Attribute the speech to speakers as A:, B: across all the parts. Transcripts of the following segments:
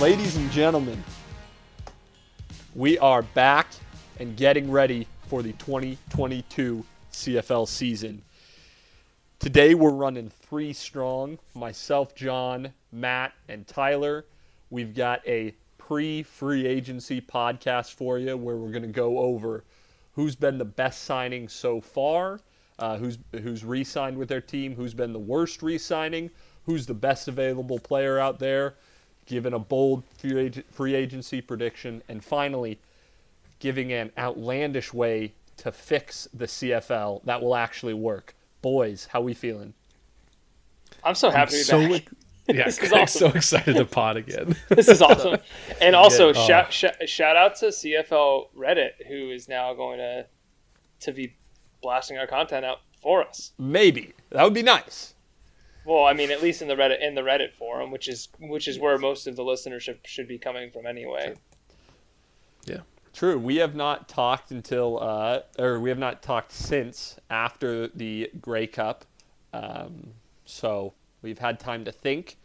A: Ladies and gentlemen, we are back and getting ready for the 2022 CFL season. Today we're running three strong myself, John, Matt, and Tyler. We've got a pre free agency podcast for you where we're going to go over who's been the best signing so far, uh, who's, who's re signed with their team, who's been the worst re signing, who's the best available player out there, giving a bold free, ag- free agency prediction, and finally, giving an outlandish way to fix the CFL that will actually work. Boys, how we feeling?
B: I'm so happy to be
C: so
B: back.
C: yeah,
B: This is
C: I'm
B: awesome.
C: so excited to pod again.
B: this is awesome. And also,
C: Yeah.
B: shout, oh. shout shout out to CFL Reddit, who is now going to to be blasting our content out for us.
A: Maybe that would be nice.
B: Well, I mean, at least in the Reddit in the Reddit forum, which is which is where most of the listenership should be coming from anyway.
C: yeah,
A: True. We have not talked until, uh, or we have not talked since after the Grey Cup. Um, so we've had time to think,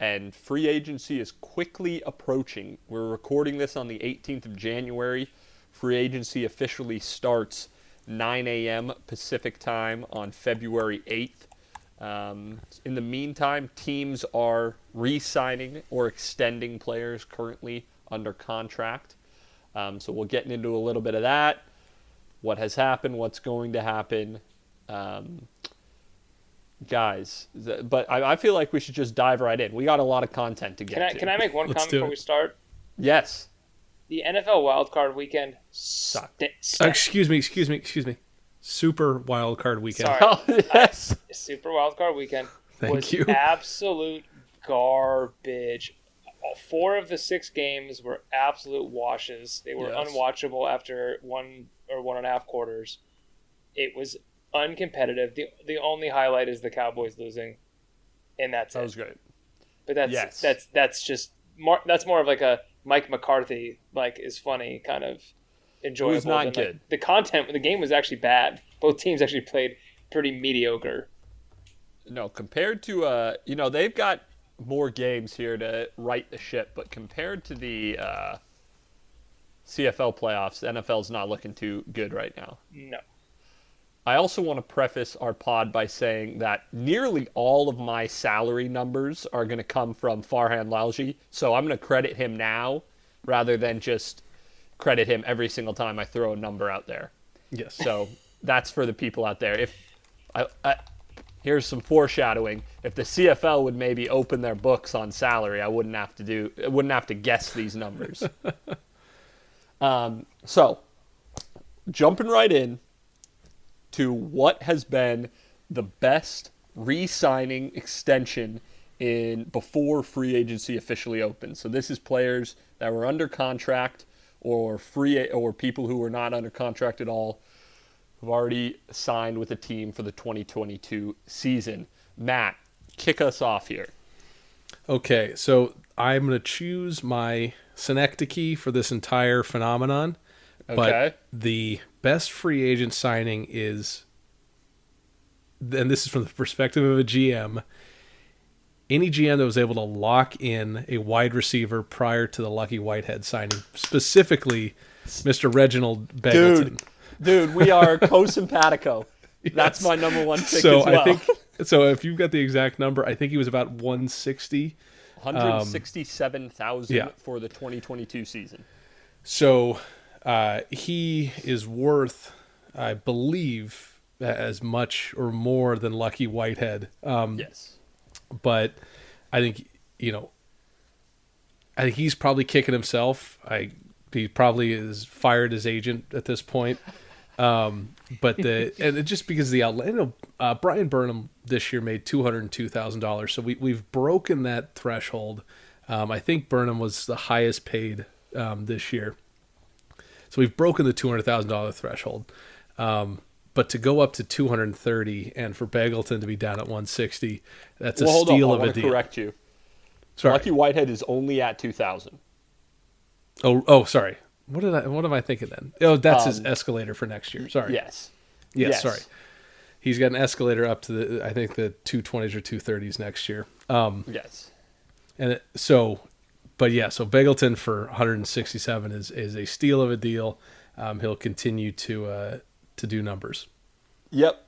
A: and free agency is quickly approaching. We're recording this on the 18th of January. Free agency officially starts 9 a.m. Pacific time on February 8th. Um, in the meantime, teams are re signing or extending players currently under contract. Um, so we'll get into a little bit of that, what has happened, what's going to happen. Um, guys, th- but I, I feel like we should just dive right in. We got a lot of content to get
B: Can I
A: to.
B: can I make one comment before we start?
A: Yes.
B: The NFL wildcard weekend
A: Sucked.
B: st-
C: Uh,
B: st-
C: excuse me, excuse me, excuse me. Super wild card weekend.
B: Sorry.
A: Oh, yes.
B: Super wildcard weekend
C: Thank
B: was
C: you.
B: absolute garbage. Four of the six games were absolute washes. They were
A: Yes.
B: unwatchable after one or one and a half quarters. It was uncompetitive. the The only highlight is the Cowboys losing, and that's
A: That
B: it.
A: was great.
B: But that's
A: Yes.
B: that's that's just more. That's more of like a Mike McCarthy like is funny kind of enjoyable.
A: not
B: than, like,
A: good.
B: the content. The game was actually bad. Both teams actually played pretty mediocre.
A: No, compared to uh, you know, they've got more games here to right the ship, but compared to the uh, CFL playoffs, the NFL's not looking too good right now.
B: No.
A: I also want to preface our pod by saying that nearly all of my salary numbers are going to come from Farhan Lalji, so I'm going to credit him now rather than just credit him every single time I throw a number out there.
C: Yes.
A: So that's for the people out there. If I, I, here's some foreshadowing, if the CFL would maybe open their books on salary, I wouldn't have to do, I wouldn't have to guess these numbers. um, so jumping right in to what has been the best re-signing extension in before free agency officially opened. So this is players that were under contract or free or people who are not under contract at all who've already signed with a team for the 2022 season. Matt, kick us off here.
C: Okay, so I'm going to choose my synecdoche for this entire phenomenon.
A: Okay.
C: But the best free agent signing is, and this is from the perspective of a GM, any GM that was able to lock in a wide receiver prior to the Lucky Whitehead signing, specifically Mr. Reginald Begelton.
A: Dude, dude, we are co-simpatico. That's my number one pick
C: so
A: as well.
C: I think so. If you've got the exact number, I think he was about 160.
A: 167,000
C: yeah.
A: for the 2022 season.
C: So uh, he is worth, I believe, as much or more than Lucky Whitehead. Um,
A: Yes.
C: But I think you know, I think he's probably kicking himself. I he probably is fired his agent at this point. Um, but the and it just because the outlet, you know, uh, Bryan Burnham this year made two hundred and two thousand dollars, so we we've broken that threshold. Um, I think Burnham was the highest paid um, this year, so we've broken the two hundred thousand dollar threshold. Um, but to go up to two hundred and thirty, and for Begelton to be down at one sixty, that's a
A: Well, hold
C: steal
A: on.
C: Of a deal.
A: correct you.
C: Sorry.
A: Lucky Whitehead is only at 2,000.
C: Oh, oh, sorry. What did I? What am I thinking then? Oh, that's his
A: Um,
C: escalator for next year. Sorry.
A: Yes.
C: Yes,
A: yes.
C: sorry. He's got an escalator up to the I think the 220s or 230s next year. Um,
A: Yes.
C: and it, so but yeah, so Begelton for 167 is is a steal of a deal. Um, he'll continue to uh, to do numbers.
A: Yep.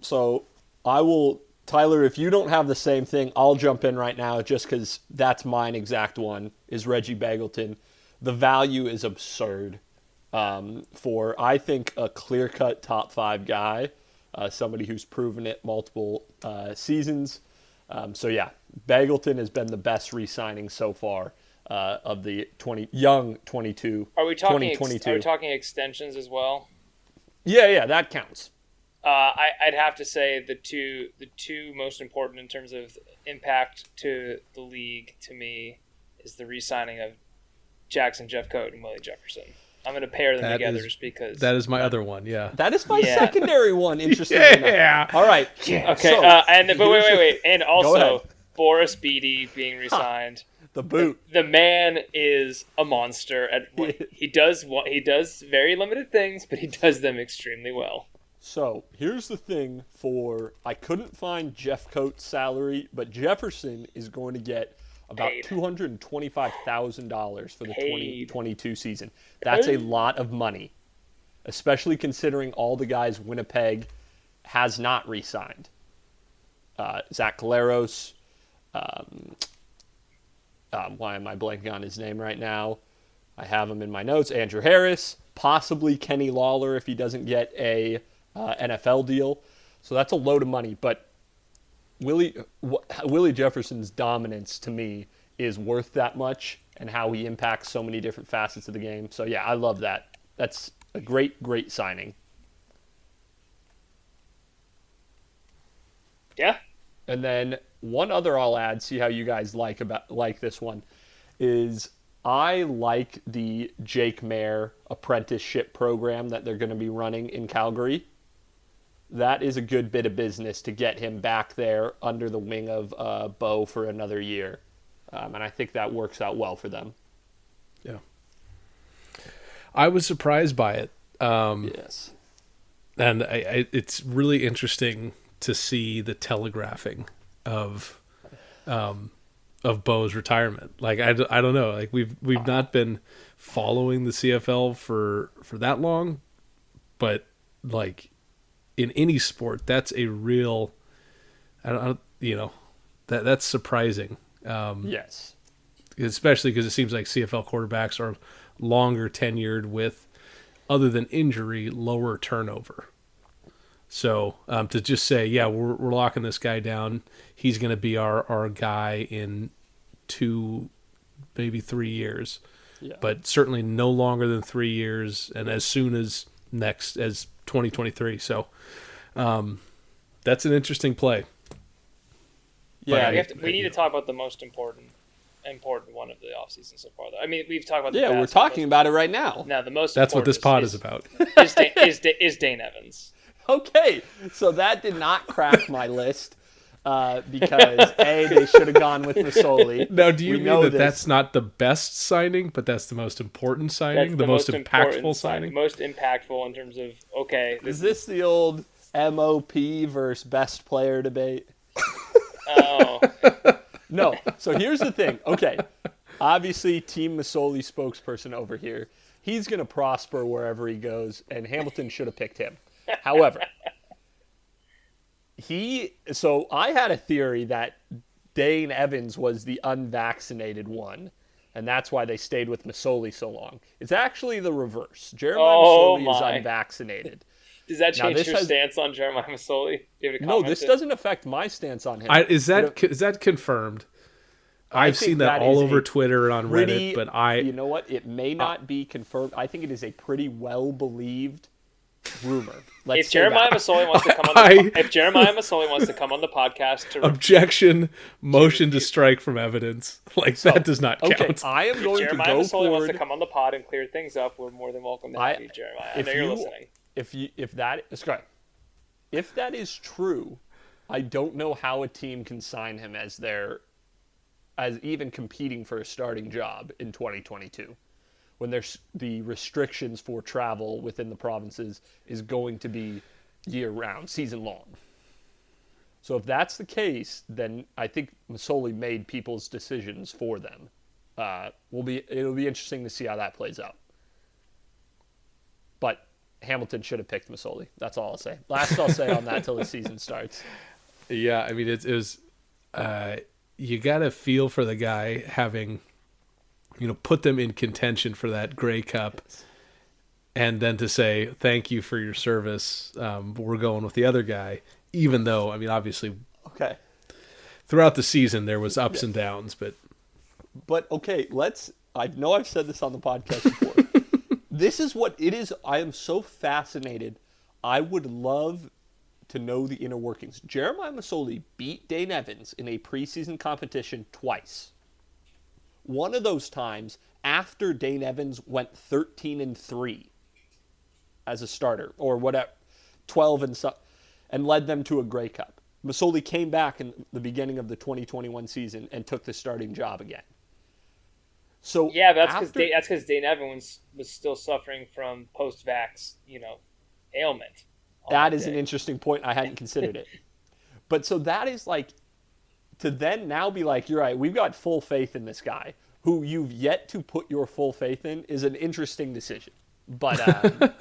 A: So I will, Tyler. If you don't have the same thing, I'll jump in right now, just because that's mine exact one. Is Reggie Begelton? The value is absurd um, for I think a clear cut top five guy, uh, somebody who's proven it multiple uh, seasons. Um, so yeah, Begelton has been the best re-signing so far uh, of the 20 young 22.
B: Are we talking? Ex- are we talking extensions as well?
A: Yeah, yeah, that counts.
B: Uh, I, I'd have to say the two the two most important in terms of impact to the league to me is the re-signing of Jackson Jeffcoat and Willie Jefferson. I'm going to pair them
C: That
B: together
C: is-
B: just because.
C: That is my other one. Yeah.
A: That is my
B: Yeah.
A: secondary one. Interesting. enough.
C: Yeah.
A: All right.
B: okay,
A: so,
B: uh, and but wait, wait, wait, and also Boris Bede being re-signed.
A: The boot.
B: the man is a monster at what he does what he does very limited things but he does them extremely well
A: So here's the thing for I couldn't find Jeffcoat's salary, but Jefferson is going to get about two hundred and twenty-five thousand dollars for the twenty twenty-two season. That's a lot of money, especially considering all the guys Winnipeg has not re-signed. Uh, Zach Collaros, um, um, why am I blanking on his name right now? I have him in my notes. Andrew Harris, possibly Kenny Lawler if he doesn't get a uh, NFL deal. So that's a load of money. But Willie wh- Willie Jefferson's dominance to me is worth that much, and how he impacts so many different facets of the game. So yeah, I love that. That's a great, great signing.
B: yeah
A: And then one other I'll add, see how you guys like about like this one, is I like the Jake Maier apprenticeship program that they're going to be running in Calgary. That is a good bit of business to get him back there under the wing of uh, Bo for another year, um, and I think that works out well for them.
C: Yeah. I was surprised by it. Um,
A: Yes.
C: and I, I, it's really interesting to see the telegraphing of um of Bo's retirement. Like I, I don't know, like we've we've not been following the CFL for for that long, but like in any sport, that's a real I don't, I don't you know that that's surprising. Um,
A: Yes.
C: especially because it seems like CFL quarterbacks are longer tenured with, other than injury, lower turnover. So um, to just say, yeah, we're, we're locking this guy down. He's going to be our, our guy in two, maybe three years,
A: Yeah.
C: but certainly no longer than three years, and as soon as next as 2023. So um, that's an interesting play.
A: yeah.
B: we, have to, we need to talk about the most important important one of the offseason so far though i mean we've talked about the
A: yeah, we're talking about it right now.
B: now the most
C: That's what this pod
B: important
C: is about.
B: is, is, is, is Dane Evans
A: Okay, so that did not crack my list uh, because a they should have gone with Masoli.
C: Now, do you
A: We
C: mean
A: know
C: that
A: this.
C: that's not the best signing, but that's the most important signing,
B: That's
C: the, most,
B: important
C: impactful signing?
B: most impactful in terms of okay
A: Is this the old MOP versus best player debate?
B: oh
A: No. So here's the thing. Okay, obviously, Team Masoli spokesperson over here. He's going to prosper wherever he goes, and Hamilton should have picked him. However, he. So I had a theory that Dane Evans was the unvaccinated one, and that's why they stayed with Masoli so long. It's actually the reverse. Jeremiah
B: Oh,
A: Masoli is unvaccinated.
B: does that change your
A: has-
B: stance on Jeremiah Masoli? Do you have to
A: No, this
B: it?
A: doesn't affect my stance on him.
C: I, is
A: But
C: that is that confirmed? I've seen that,
A: that
C: all over Twitter and on
A: pretty,
C: Reddit, but I
A: you know what? It may not be confirmed. I think it is a pretty well believed rumor. Let's
B: if Jeremiah
A: that.
B: Masoli wants to come on the,
C: I-
B: po- if Jeremiah Masoli wants to come on the podcast to
C: objection, motion to strike from evidence. Like that does not count.
A: okay, I am going to
B: Jeremiah
A: go
B: Masoli wants to come on the pod and clear things up, we're more than welcome to
A: I-
B: you, Jeremiah. I
A: if
B: know you're
A: you-
B: listening.
A: If you if that is correct, if that is true, I don't know how a team can sign him as their as even competing for a starting job in 2022 when there's the restrictions for travel within the provinces is going to be year round, season long. So if that's the case, then I think Masoli made people's decisions for them. uh, will be it'll be interesting to see how that plays out. But Hamilton should have picked Masoli. That's all I'll say. Last I'll say on that till the season starts.
C: Yeah, I mean it, it was. Uh, you got to feel for the guy having, you know, put them in contention for that Grey Cup, and then to say thank you for your service. Um, we're going with the other guy, even though I mean obviously
A: Okay.
C: throughout the season there was ups and downs, but
A: But okay, let's. I know I've said this on the podcast before. this is what it is. I am so fascinated. I would love to know the inner workings. Jeremiah Masoli beat Dane Evans in a preseason competition twice. One of those times after Dane Evans went 13 and 3 as a starter or whatever, 12 and so, and led them to a Grey Cup. Masoli came back in the beginning of the 2021 season and took the starting job again. So
B: Yeah, but that's because
A: after-
B: that's because Dane Evans was still suffering from post-vax, you know, ailment.
A: That is an interesting point. I hadn't considered it. But so that is like to then now be like, you're right, we've got full faith in this guy who you've yet to put your full faith in is an interesting decision. But um,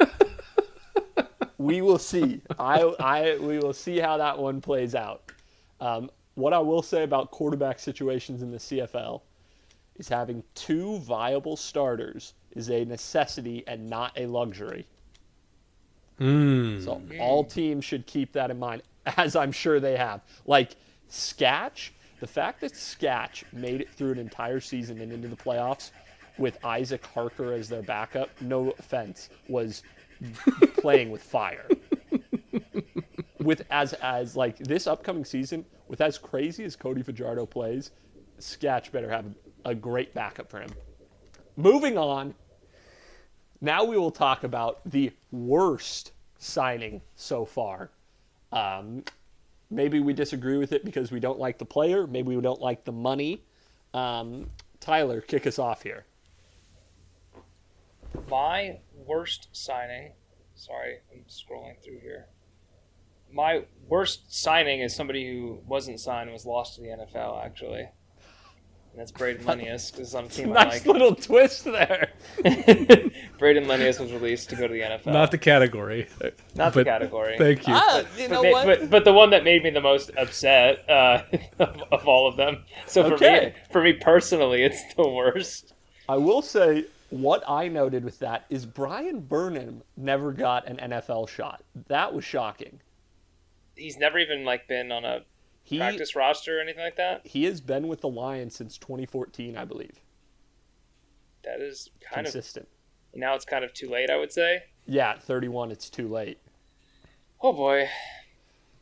A: we will see. I, I, we will see how that one plays out. Um, what I will say about quarterback situations in the CFL is having two viable starters is a necessity and not a luxury.
C: mm,
A: So all teams should keep that in mind, as I'm sure they have. Like Sketch, the fact that Sketch made it through an entire season and into the playoffs with Isaac Harker as their backup, no offense, was playing with fire. with as as like this upcoming season, with as crazy as Cody Fajardo plays, Sketch better have a great backup for him. Moving on, now we will talk about the worst signing so far. Um, maybe we disagree with it because we don't like the player. Maybe we don't like the money. Um, Tyler, kick us off here.
B: My worst signing. Sorry, I'm scrolling through here. My worst signing is somebody who wasn't signed was lost to the NFL. Actually, that's Brayden Lenius because on a team I
A: Nice little twist there.
B: Brayden Lenius was released to go to the NFL.
C: not the category.
B: Not the
C: but
B: category.
C: Thank you.
A: Ah, you
B: but,
A: know
B: ma-
A: what?
B: but but the one that made me the most upset uh, of, of all of them. So for
A: Okay.
B: me, for me personally, it's the worst.
A: I will say what I noted with that is Bryan Burnham never got an NFL shot. That was shocking.
B: He's never even like been on a
A: He
B: practice roster or anything like that.
A: he has been with the Lions since 2014, I believe.
B: That is kind
A: Consistent.
B: of now it's kind of too late. I would say.
A: Yeah, at 31, it's too late.
B: Oh boy.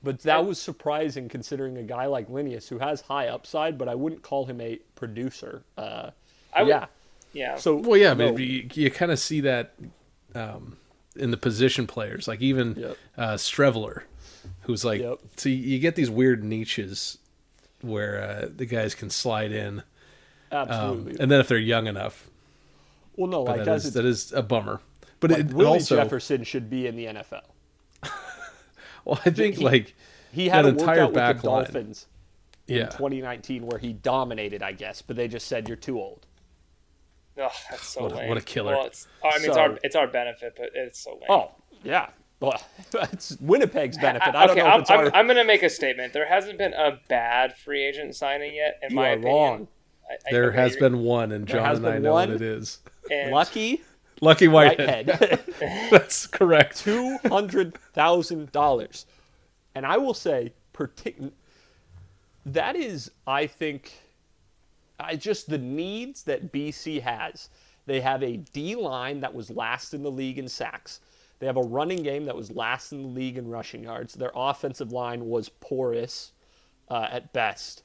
A: But that was surprising considering a guy like Lenius who has high upside, but I wouldn't call him a producer. Uh,
B: I would,
A: yeah.
B: yeah.
A: So
C: Well, yeah,
A: no,
C: but you, you kind of see that um, in the position players, like even
A: Yep.
C: uh, Streveler, who's like,
A: Yep.
C: so you, you get these weird niches where uh, the guys can slide in, um, and then if they're young enough,
A: well, no,
C: but
A: like
C: that
A: as
C: is,
A: it's,
C: that is a bummer. But
A: like
C: it, it
A: Willie
C: also,
A: Jefferson should be in the NFL.
C: well, I think
A: he-
C: like
A: He had
C: an
A: a
C: entire
A: workout with
C: back
A: the
C: line.
A: Dolphins
C: yeah,
A: in 2019 where he dominated, I guess, but they just said you're too old.
B: Oh, that's so
C: What
B: lame.
C: what a killer.
B: Well, it's, I mean, it's our it's our benefit, but it's so lame.
A: Oh, yeah. Well, it's Winnipeg's benefit. I,
B: I,
A: don't
B: okay,
A: know if
B: I'm,
A: it's our.
B: I'm, I'm going to make a statement. There hasn't been a bad free agent signing yet, in
A: you
B: my
A: are
B: opinion.
A: wrong.
B: I, I,
C: there has
B: you're-
C: been one, and John and I know
A: one.
C: what it is.
B: and-
A: Lucky
C: Lucky Whitehead.
A: Whitehead.
C: That's correct.
A: two hundred thousand dollars, and I will say, partic- that is, I think, I just the needs that BC has. They have a D line that was last in the league in sacks. They have a running game that was last in the league in rushing yards. Their offensive line was porous uh, at best.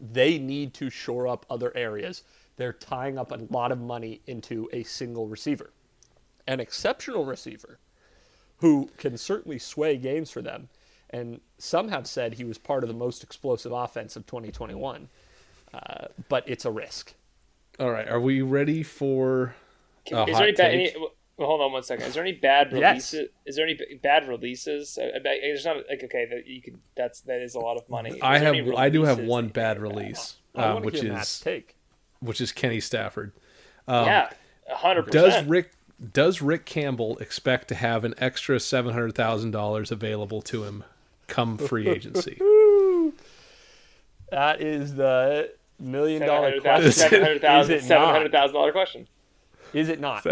A: They need to shore up other areas. They're tying up a lot of money into a single receiver. An exceptional receiver who can certainly sway games for them. And some have said he was part of the most explosive offense of 2021. Uh, but it's a risk.
C: All right, are we ready for
B: Can-
C: a
B: is
C: hot
B: there any bad? Any,
C: take?
B: Well, hold on one second. Is there any bad releases?
A: Yes.
B: releases? Is there any b- bad releases? I, I, there's not like okay that you could. That's that is a lot of money. Is
C: I have I do have one bad release,
A: I
C: um, which is
A: take.
C: which is Kenny Stafford.
B: yeah, hundred
C: Does. Rick does Rick Campbell expect to have an extra seven hundred thousand dollars available to him come free agency?
A: That is the million
B: Seven
A: dollar
B: hundred thousand.
A: question.
B: Seven hundred thousand.
A: Is it
B: Seven
A: not?
B: hundred thousand dollar question.
A: Is it not?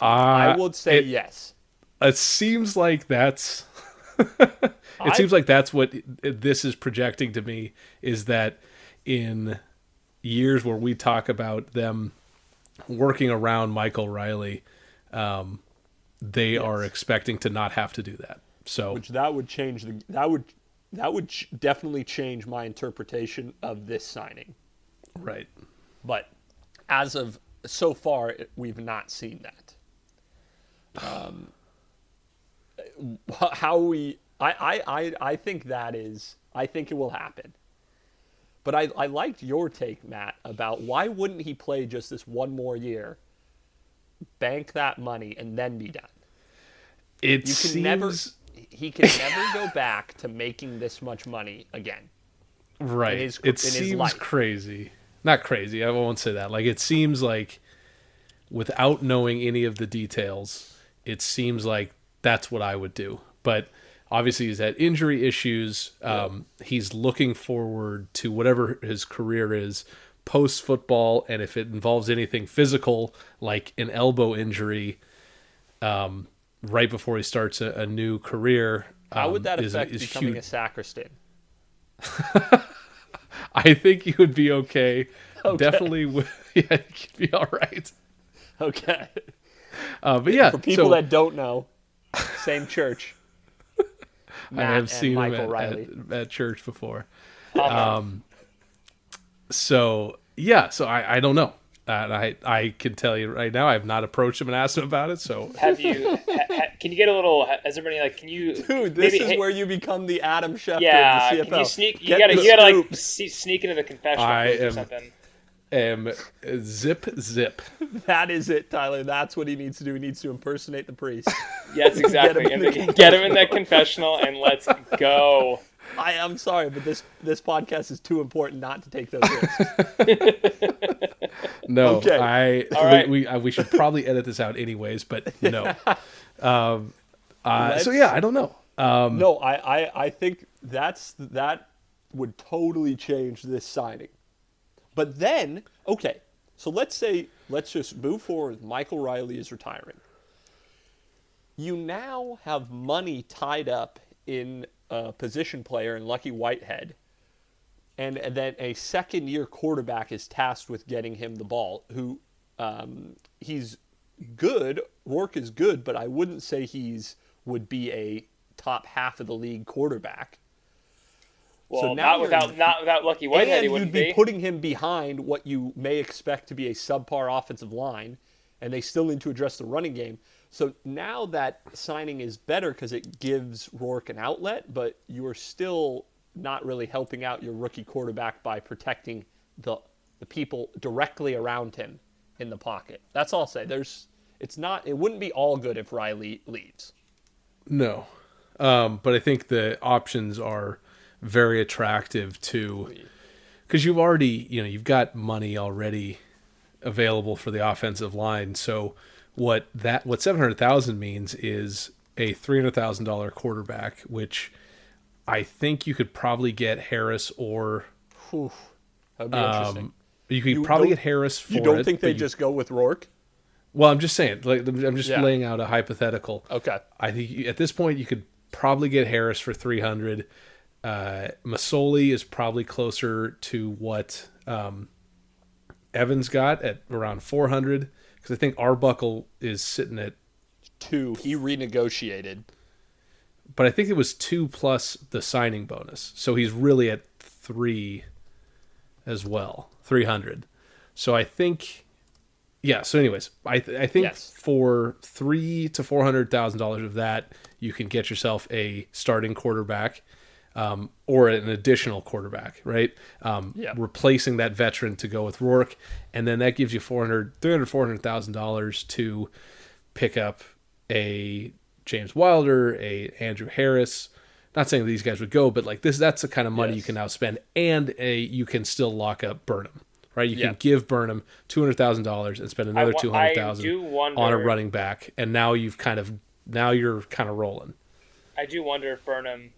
C: Uh,
A: I would say
C: it,
A: yes.
C: It seems like that's. it
A: I-
C: seems like that's what this is projecting to me is that in years where we talk about them working around Michael Reilly, um, they are expecting to not have to do that. So
A: Which that would change the that would that would ch- definitely change my interpretation of this signing.
C: right,
A: But as of so far, it- we've not seen that. Um, how we, I, I, I, I think that is, I think it will happen. But I, I liked your take, Matt, about why wouldn't he play just this one more year, bank that money, and then be done?
C: it
A: You can
C: seems
A: never, he can never go back to making this much money again.
C: right.
A: his-
C: it seems crazy. Not crazy. I won't say that. Like it seems like, without knowing any of the details, it seems like that's what I would do. But obviously, he's had injury issues. Um, He's looking forward to whatever his career is post football, and if it involves anything physical, like an elbow injury, um, right before he starts a, a new career.
A: How would
C: um,
A: that
C: is-
A: affect
C: is
A: becoming
C: huge.
A: a sacristan?
C: I think you would be okay. Definitely, would, yeah, you'd be all right.
A: Okay.
C: Uh, but yeah,
A: For people
C: so
A: that don't know, same church.
C: I have seen
A: Michael
C: him at,
A: Reilly.
C: at, at church before.
B: Um,
C: So yeah, so I, I don't know. And I I can tell you right now, I have not approached him and asked him about it. So
B: have you? Ha, ha, can you get a little? Has everybody like? Can you?
A: Dude, this
B: maybe-
A: is
B: hey,
A: where you become the Adam Schefter
B: Yeah,
A: of the CFL.
B: can you sneak? You
A: Get
B: gotta, you gotta like
A: scoop.
B: se- sneak into the confessional
C: I
B: booth or something.
C: Am zip zip.
A: That is it, Tyler. That's what he needs to do. He needs to impersonate the priest.
B: Yes, exactly.
A: Get him in
B: And
A: the
B: get him in that confessional and let's go.
A: I am sorry, but this this podcast is too important not to take those risks.
C: No,
A: Okay.
C: I
B: All right.
C: we we, we should probably edit this out anyways, but no. um, uh, so yeah, I don't know. Um,
A: no, I, I I think that's that would totally change this signing. But then, okay, so let's say let's just move forward. Michael Reilly is retiring. You now have money tied up in a position player in Lucky Whitehead, and, and then a second year quarterback is tasked with getting him the ball. Who um, he's good. Rourke is good, but I wouldn't say he's would be a top half of the league quarterback.
B: Well,
A: now
B: not without not without Lucky Whitehead,
A: and
B: he
A: you'd be
B: be.
A: putting him behind what you may expect to be a subpar offensive line, and they still need to address the running game. So now that signing is better because it gives Rourke an outlet, but you are still not really helping out your rookie quarterback by protecting the the people directly around him in the pocket. That's all I'll say. There's it's not it wouldn't be all good if Reilly leaves.
C: No, um, but I think the options are very attractive to because you've already you know you've got money already available for the offensive line. So what that what seven hundred thousand means is a three hundred thousand dollar quarterback, which I think you could probably get Harris or
A: Whew. That'd be interesting.
C: um, you could
A: You
C: probably get Harris for
A: You don't
C: it,
A: think they
C: you-
A: just go with Rourke?
C: well I'm just saying like I'm just
A: Yeah.
C: laying out a hypothetical.
A: Okay.
C: I think you- at this point you could probably get Harris for 300. Uh, Masoli is probably closer to what um, Evans got at around 400 because I think Arbuckle is sitting at,
A: Two. He renegotiated.
C: but I think it was two plus the signing bonus, so he's really at three as well, 300. So I think, yeah. So anyways, I th- I think
A: Yes.
C: for three to four hundred thousand dollars of that, you can get yourself a starting quarterback. Um, or an additional quarterback, right? Um,
A: Yeah.
C: Replacing that veteran to go with Rourke, and then that gives you 400, 300, 400,000 dollars to pick up a James Wilder, a Andrew Harris. Not saying these guys would go, but like this, that's the kind of money you can now spend, and a you can still lock up Burnham, right? You
A: Yeah.
C: can give Burnham two hundred thousand dollars and spend another two hundred thousand on a running back, and now you've kind of now you're kind of rolling.
B: I do wonder if Burnham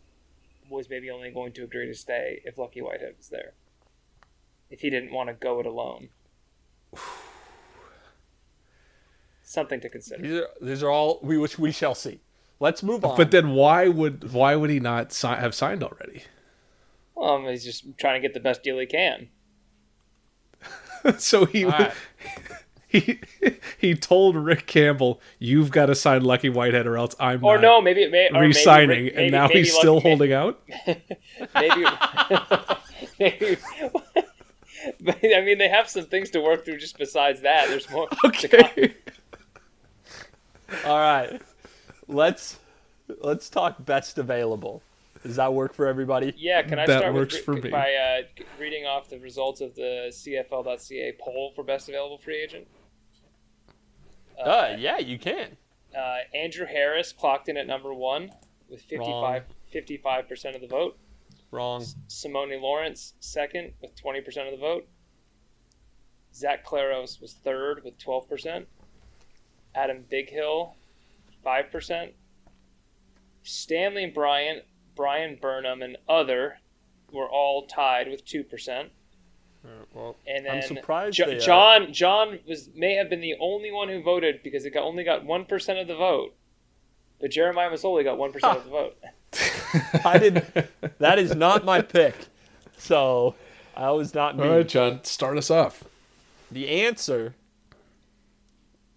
B: was maybe only going to agree to stay if Lucky Whitehead was there. If he didn't want to go it alone. Something to consider.
A: These are these are all we which we shall see. Let's move on.
C: But then why would why would he not si- have signed already?
B: Well, he's just trying to get the best deal he can.
C: so he
A: All right.
C: he he told Rick Campbell, "You've got to sign Lucky Whitehead, or else I'm
B: Or
C: not
B: no, maybe it may or maybe
C: re-signing." And now
B: maybe
C: he's still
B: Lucky-
C: holding out.
B: maybe, maybe but, I mean, they have some things to work through just besides that. There's more.
C: Okay.
A: all right, let's let's talk best available. Does that work for everybody?
B: Yeah, can I
C: That
B: start
C: works
B: with,
C: for me.
B: by uh, reading off the results of the CFL.ca poll for best available free agent?
A: Uh, yeah, you can.
B: Uh, Andrew Harris clocked in at number one with 55 percent of the vote.
A: Wrong.
B: Simoni Lawrence second with 20% of the vote. Zach Collaros was third with 12%. Adam Bighill, 5%. Stanley Bryant, Bryan Burnham, and other were all tied with 2%.
A: Well,
B: And then
A: I'm surprised.
B: Jo-
A: they, uh,
B: John John was may have been the only one who voted because it got, only got 1% of the vote. But Jeremiah Masoli got 1% of the vote.
A: I didn't. That is not my pick. So I was not me.
C: All right, John, start us off.
A: The answer,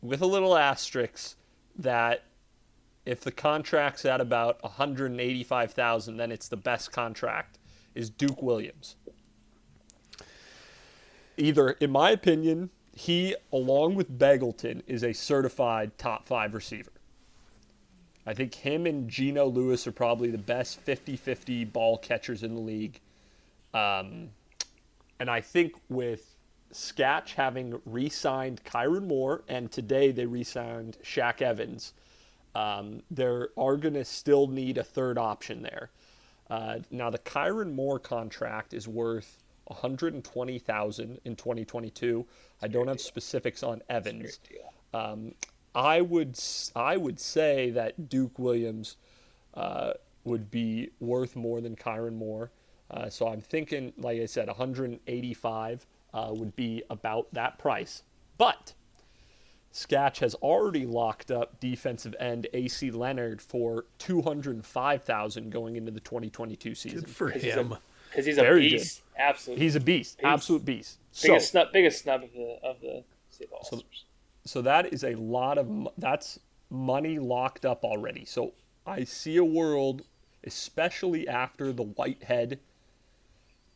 A: with a little asterisk, that if the contract's at about 185,000, then it's the best contract, is Duke Williams. Either, in my opinion, he, along with Begelton, is a certified top five receiver. I think him and Geno Lewis are probably the best 50 50 ball catchers in the league. Um, and I think with Scatch having re signed Kyran Moore, and today they re signed Shaq Evans, um, there are going to still need a third option there. Uh, now, the Kyran Moore contract is worth 120000 in 2022. I don't have specifics on Evans. Um, I would s- I would say that Duke Williams uh, would be worth more than Kyran Moore. Uh, so I'm thinking, like I said, 185 uh, would be about that price. But Sketch has already locked up defensive end AC Leonard for 205,000 going into the 2022 season.
C: Good for
B: He's a-
C: him.
B: Because he's a
A: Very
B: beast. Absolutely.
A: He's a beast,
B: Beast.
A: absolute beast. So,
B: biggest snub biggest snub of the of the CFL
A: So- so that is a lot of that's money locked up already. So I see a world, especially after the Whitehead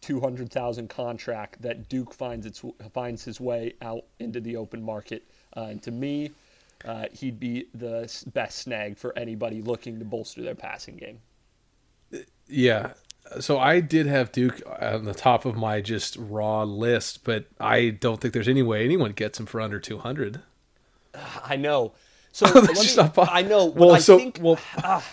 A: two hundred thousand contract, that Duke finds its finds his way out into the open market. Uh, and to me, uh, he'd be the best snag for anybody looking to bolster their passing game.
C: Yeah. So I did have Duke on the top of my just raw list, but I don't think there's any way anyone gets him for under 200.
A: I know. So me- I know.
C: Well,
A: I
C: so
A: think
C: well, ah,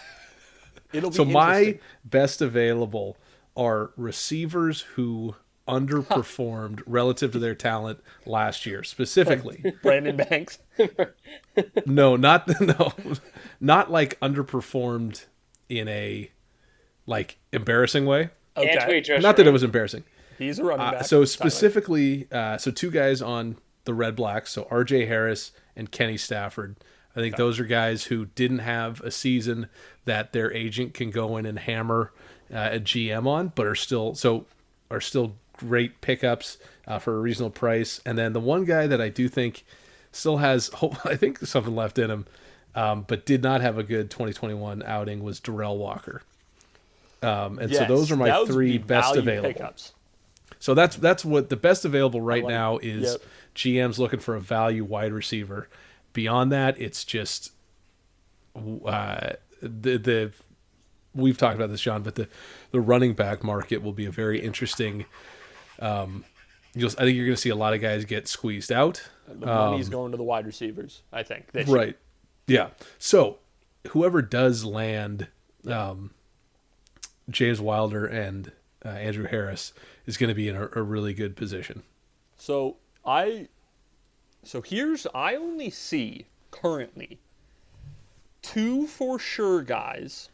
A: it'll be
C: so my best available are receivers who underperformed relative to their talent last year. Specifically,
A: Brandon Banks.
C: no, not no, not like underperformed in a like embarrassing way.
A: Okay.
B: Tweet Josh
C: Not that it was embarrassing.
A: He's a running
C: Uh,
A: back.
C: so specifically, uh, so two guys on the Red Blacks, so R.J. Harris and Kenny Stafford. I think those are guys who didn't have a season that their agent can go in and hammer uh, a GM on, but are still so are still great pickups uh, for a reasonable price. And then the one guy that I do think still has, hope, I think something left in him, um, but did not have a good 2021 outing was Darrell Walker. Um, and so those are my three
A: be
C: best available.
A: pickups.
C: So that's that's what the best available right
A: like
C: now is.
A: Yep.
C: GM's looking for a value wide receiver. Beyond that, it's just uh, the the we've talked about this, John, but the the running back market will be a very interesting. Um, you'll, I think you're going to see a lot of guys get squeezed out.
A: The money's going to the wide receivers, I think.
C: Um, Right. Yeah. So whoever does land um, James Wilder and uh, Andrew Harris is going to be in a, a really good position.
A: So I so here's I only see currently two for sure guys,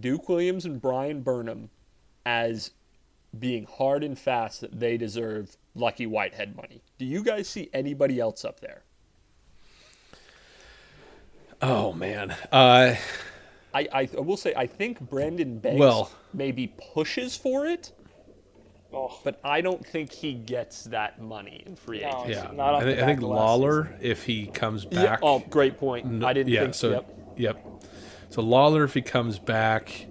A: Duke Williams and Bryan Burnham, as being hard and fast that they deserve Lucky Whitehead money. Do you guys see anybody else up there?
C: Oh man. Uh,
A: I, I, I will say I think Brandon Banks
C: Well-
A: maybe pushes for it,
B: Oh,
A: but I don't think he gets that money in free
B: No.
A: agency.
C: yeah.
B: not
C: I,
B: the
C: thi- I think
B: of last
C: Lawler, if he comes
A: Yeah,
C: back.
A: oh, great point.
C: No-
A: I didn't
C: yeah,
A: think
C: so
A: yep.
C: yep. So Lawler, if he comes back,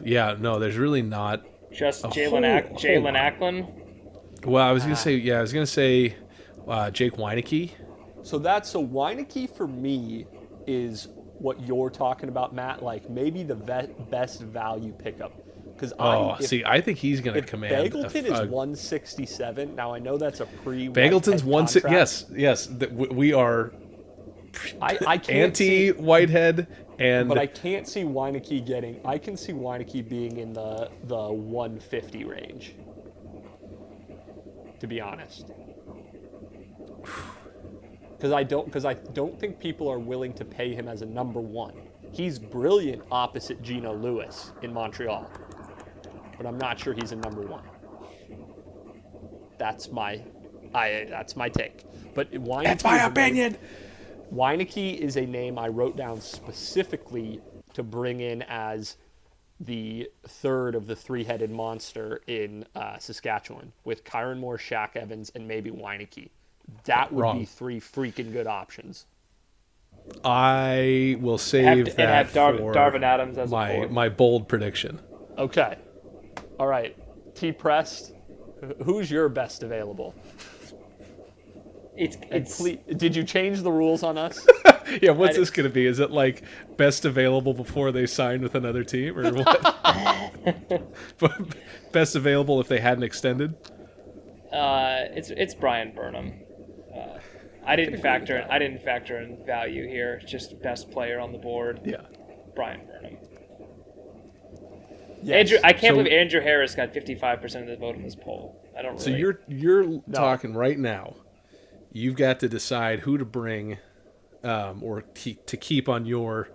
C: yeah, no, there's really not.
B: just
C: A
B: Jalen
C: whole-
B: Ack- Jalen. Acklin.
C: Well, I was
A: Ah.
C: gonna say, yeah, I was gonna say uh, Jake Wieneke.
A: So that's so Wieneke for me is what you're talking about, Matt. Like maybe the ve- best value pickup because
C: Oh,
A: I if,
C: see, I think he's gonna
A: if
C: command. a-
A: Begelton is 167. Now I know that's a pre.
C: Begelton's one. Si- yes, yes. W- we are
A: I, I can't see,
C: anti Whitehead, and
A: but I can't see Wieneke getting. I can see Wieneke being in the the 150 range. To be honest. Because I don't, because I don't think people are willing to pay him as a number one. He's brilliant opposite Geno Lewis in Montreal, but I'm not sure he's a number one. That's my, I that's my take. But Wieneke
C: that's my
A: a name-
C: opinion.
A: Wieneke is a name I wrote down specifically to bring in as the third of the three-headed monster in uh, Saskatchewan, with Kyran Moore, Shaq Evans, and maybe Wieneke. That would be three freaking good options.
C: I will
B: Have,
C: save
B: and
C: that
B: have Dar-
C: for
B: Darvin Adams as
C: my
B: fourth.
C: my bold prediction.
A: Okay. All right. T pressed. who's your best available?
B: It's it's
A: please, did you change the rules on us?
C: Yeah, what's
B: I-
C: this going to be? Is it like best available before they signed with another team, or what? best available if they hadn't extended?
B: uh, it's it's Bryan Burnham. I didn't factor in I didn't factor in value here. Just best player on the board.
C: Yeah.
B: Bryan Burnham.
A: Yes.
B: Andrew, I can't
C: So-
B: believe Andrew Harris got 55% of the vote in this poll. I don't really.
C: So you're you're talking right now. You've got to decide who to bring, um, or keep, to keep on your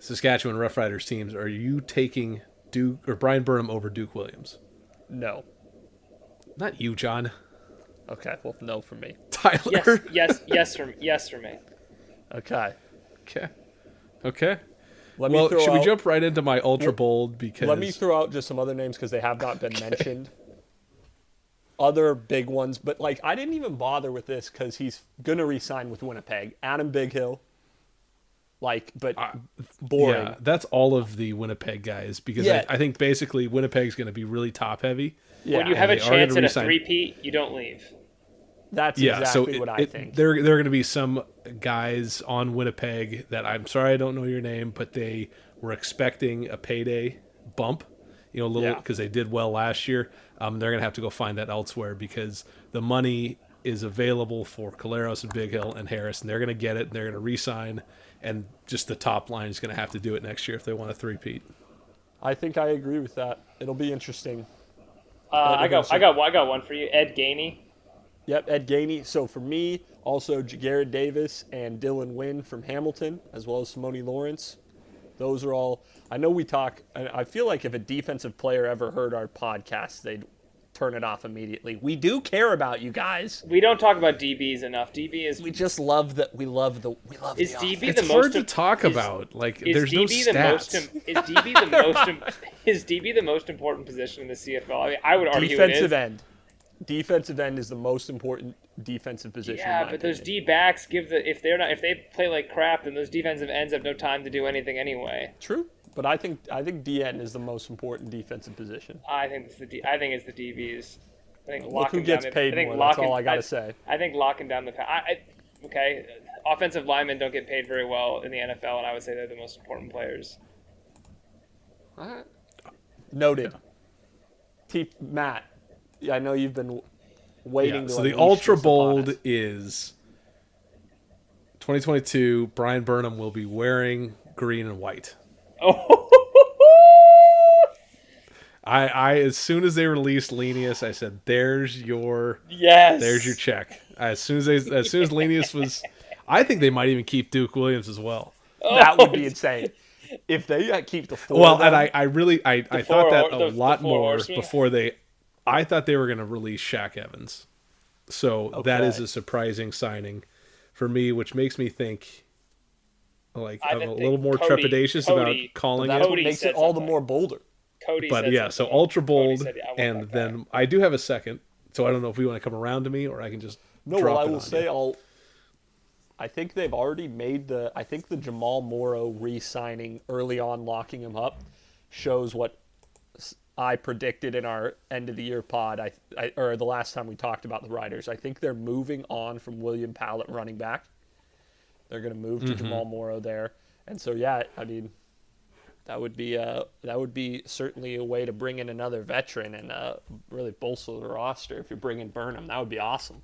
C: Saskatchewan Roughriders teams. Are you taking Duke or Bryan Burnham over Duke Williams?
A: no.
C: Not you, John.
A: Okay. Well, no for me.
C: Tyler.
B: yes, yes, yes for yes for me.
A: Okay.
C: Okay. Okay.
A: Let
C: well,
A: me throw
C: should we
A: out-
C: jump right into my ultra bold because
A: Let me throw out just some other names because they have not been mentioned. Other big ones, but like I didn't even bother with this because he's gonna resign with Winnipeg. Adam Bighill. Like, but boring.
C: Yeah, that's all of the Winnipeg guys because
A: Yeah.
C: I, I think basically Winnipeg's going to be really top heavy.
A: Yeah,
B: when you have a
C: they are gonna
B: chance at a
C: resign-
B: three-peat, you don't leave.
A: That's
C: Yeah,
A: exactly
C: so it,
A: what I
C: it-
A: think.
C: there there are going to be some guys on Winnipeg that I'm sorry I don't know your name, but they were expecting a payday bump, you know, a little
A: Yeah.
C: because they did well last year. Um, they're going to have to go find that elsewhere because the money is available for Collaros and Bighill and Harris, and they're going to get it. and They're going to re-sign, and just the top line is going to have to do it next year if they want a three-peat.
A: I think I agree with that. It'll be interesting.
B: Uh, I got I got I got one for you. Ed Gainey.
A: Yep, Ed Gainey. So for me, also Jared Davis and Dylan Wynn from Hamilton, as well as Simoni Lawrence. Those are all. I know we talk. I I feel like if a defensive player ever heard our podcast, they'd turn it off immediately. We do care about you guys.
B: We don't talk about DBs enough. DB is
A: We just love that. We love the. We love
B: Is
A: the
B: DB
A: offense.
B: the
C: It's hard to
B: im-
C: talk
B: is-
C: about. Like,
B: is
C: there's no
B: DB the most
C: stats.
B: im- is DB the most is DB the most important position in the CFL? I mean, I would argue it
A: defensive
B: is.
A: end. Defensive end is the most important defensive position.
B: Yeah,
A: my
B: but those. D backs give the if they're not if they play like crap, then those defensive ends have no time to do anything anyway.
A: True, but I think I think DN is the most important defensive position.
B: I think it's the D, I think it's the DBs. I think
A: Look who gets
B: down the,
A: paid
B: I think
A: more. That's all I gotta
B: I,
A: say.
B: I think locking down the pa- I, I okay. Offensive linemen don't get paid very well in the NFL, and I would say they're the most important players.
A: Noted. T- Matt, yeah, I know you've been waiting.
C: Yeah,
A: to
C: so the ultra bold is 2022. Bryan Burnham will be wearing green and white.
B: Oh,
C: I, I as soon as they released Lenius, I said, "There's your
B: Yes.
C: there's your check." As soon as they, as soon as Lenius was, I think they might even keep Duke Williams as well.
A: That would be insane. If they uh, keep the four,
C: Well,
A: them,
C: and I, I really I, I thought that
B: hor-
C: a
B: the-
C: lot
B: the
C: more
B: horsemen?
C: before they. I thought they were going to release Shaq Evans, so that is a surprising signing for me, which makes me think. Like
B: I
C: I'm a little more
B: Cody-
C: trepidatious
B: Cody-
C: about calling
A: that's
C: it.
A: what
B: Cody
A: makes it all the more bolder.
B: Cody
C: but
B: said
C: yeah, so ultra bold,
B: said, "I want
C: and then I do have a second. So I don't know if we want to come around to me or I can just
A: No,
C: drop
A: well, I will
C: on
A: say
C: you.
A: I'll. I think they've already made the. I think the Jamal Morrow re-signing early on, locking him up, shows what s- I predicted in our end of the year pod. I, I or the last time we talked about the Riders. I think they're moving on from William Powell running back. They're going to move to
C: Mm-hmm.
A: Jamal Morrow there, and so yeah, I mean, that would be uh that would be certainly a way to bring in another veteran and uh, really bolster the roster. If you're bringing Burnham, that would be awesome.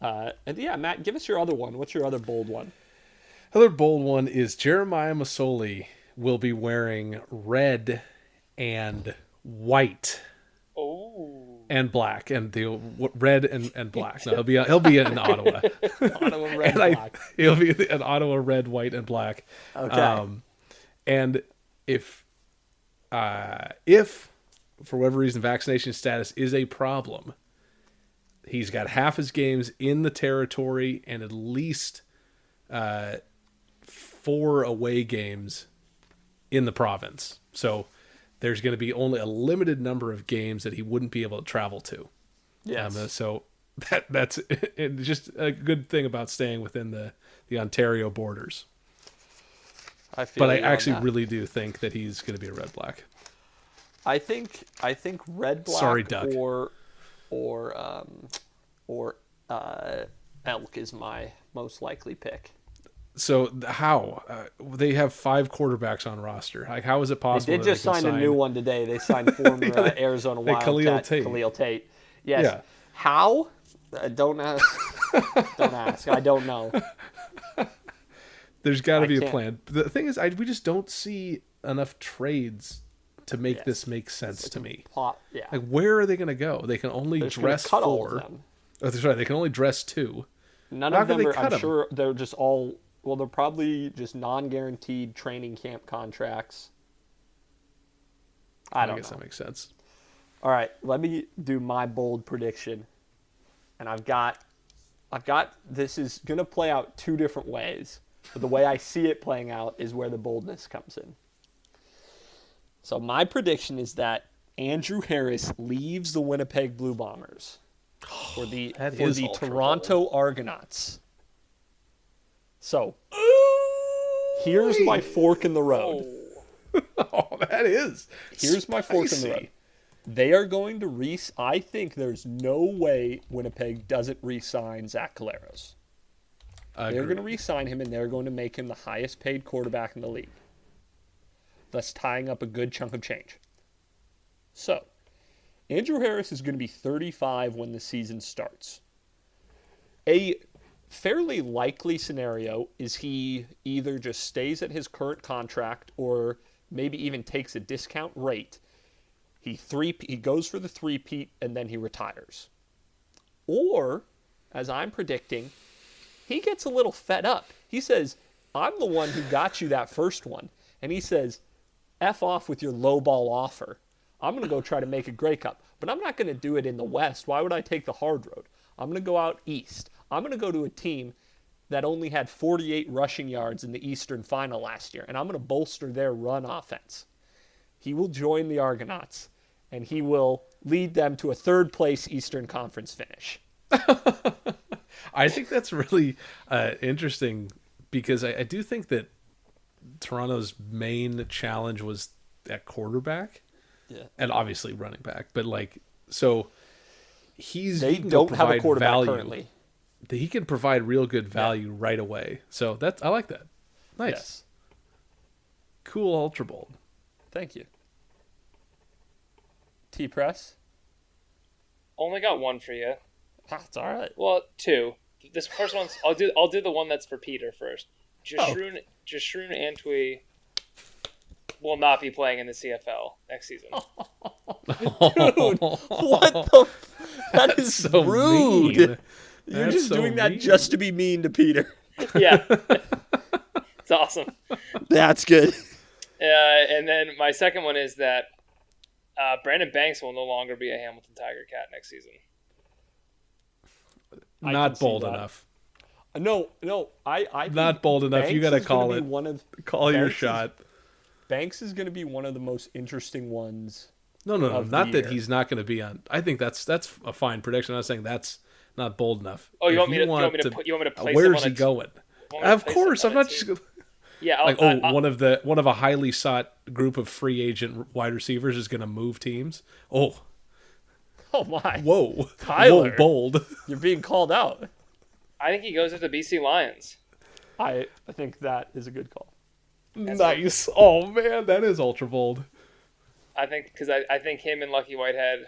A: Uh, and yeah, Matt, give us your other one. What's your other bold one?
C: Other bold one is Jeremiah Masoli will be wearing red and white
B: Oh.
C: and black and the red and, and black. No, he'll be he'll be in Ottawa.
A: Ottawa red
C: and I,
A: black.
C: he'll be an Ottawa red, white, and black.
A: Okay.
C: Um, and if uh, if for whatever reason vaccination status is a problem, he's got half his games in the territory and at least uh, four away games in the province. So there's going to be only a limited number of games that he wouldn't be able to travel to.
A: yes.
C: Um, uh, so that that's just a good thing about staying within the the Ontario borders.
A: I feel
C: But I actually
A: that.
C: really do think that he's going to be a red black.
A: I think I think red black
C: Sorry, Doug.
A: or or um, or uh, elk is my most likely pick.
C: So how uh, they have five quarterbacks on roster? Like how is it
A: They
C: possible?
A: did just
C: can
A: sign a new one today. They signed former
C: Yeah,
A: uh, Arizona
C: they- Khalil
A: Wildcat
C: Tate.
A: Khalil Tate. Yes.
C: Yeah.
A: How? Uh, don't ask. don't ask. I don't know.
C: There's got to be a
A: can't-
C: plan. The thing is, I we just don't see enough trades to make
A: Yes.
C: this make sense to me.
A: Plot. Yeah.
C: Like where are they going to go? They can only
A: They're
C: dress
A: cut all of
C: four.
A: them.
C: Oh, right. They can only dress two.
A: None
C: How
A: of them are. I'm
C: 'em?
A: sure they're just all. Well, they're probably just non-guaranteed training camp contracts. I don't
C: guess
A: know.
C: that makes sense.
A: All right, let me do my bold prediction. And I've got I've got this is going to play out two different ways. But the way I see it playing out is where the boldness comes in. So my prediction is that Andrew Harris leaves the Winnipeg Blue Bombers for the
C: That
A: for the Toronto Argonauts. So, here's my fork in the oh. road.
C: Oh, that is.
A: Here's my fork in the road. They are going to re. I think there's no way Winnipeg doesn't re-sign Zach Collaros. They're going to re-sign him, and they're going to make him the highest-paid quarterback in the league, thus tying up a good chunk of change. So, Andrew Harris is going to be 35 when the season starts. A fairly likely scenario is he either just stays at his current contract or maybe even takes a discount rate. He three he goes for the three-peat and then he retires. Or, as I'm predicting, he gets a little fed up. He says, I'm the one who got you that first one. And he says, F off with your low ball offer. I'm going to go try to make a Grey Cup. But I'm not going to do it in the West. Why would I take the hard road? I'm going to go out East. I'm going to go to a team that only had 48 rushing yards in the Eastern final last year. And I'm going to bolster their run offense. He will join the Argonauts and he will lead them to a third place Eastern Conference finish.
C: I think that's really uh, interesting because I, I do think that Toronto's main challenge was at quarterback
A: Yeah.
C: and obviously running back, but like so he's
A: They
C: he can go
A: don't have a quarterback
C: value.
A: currently.
C: He can provide real good value right away. So that's I like that. Nice,
A: Yes.
C: cool, ultra bold.
A: Thank you. T Press?
B: Only got one for you.
A: Ah, that's all right.
B: Well, two. This first one's I'll do I'll do the one that's for Peter first. Oh. Jashroon Jashroon Antwi will not be playing in the CFL next season.
A: Dude, what the? F- that is
C: so
A: rude.
C: mean.
A: You're
C: That's
A: just
C: so
A: doing that
C: mean.
A: just to be mean to Peter.
B: yeah, it's awesome.
A: That's good.
B: Uh, and then my second one is that uh, Brandon Banks will no longer be a Hamilton Tiger Cat next season.
C: Not bold enough.
A: No, no, I, I
C: Not bold enough. You gotta call it.
A: One of
C: Call your
A: Banks is-
C: shot.
A: Banks is going to be one of the most interesting ones.
C: No, no, no. Not that
A: year.
C: he's not going to be on. I think that's that's a fine prediction. I'm not saying that's not bold enough.
B: Oh, you
C: If
B: want me to? You want me to? put, you want me to place
C: where's he going?
B: want me to
C: Of course, I'm not just gonna-
B: Yeah, I'll,
C: like oh,
B: I- I'll-
C: one of the one of a highly sought group of free agent wide receivers is going to move teams. Oh,
A: Oh my!
C: whoa,
A: Tyler.
C: whoa, bold.
A: You're being called out.
B: I think he goes with the BC Lions.
A: I I think that is a good call.
C: nice. Oh man, that is ultra bold.
B: I think because I, I think him and Lucky Whitehead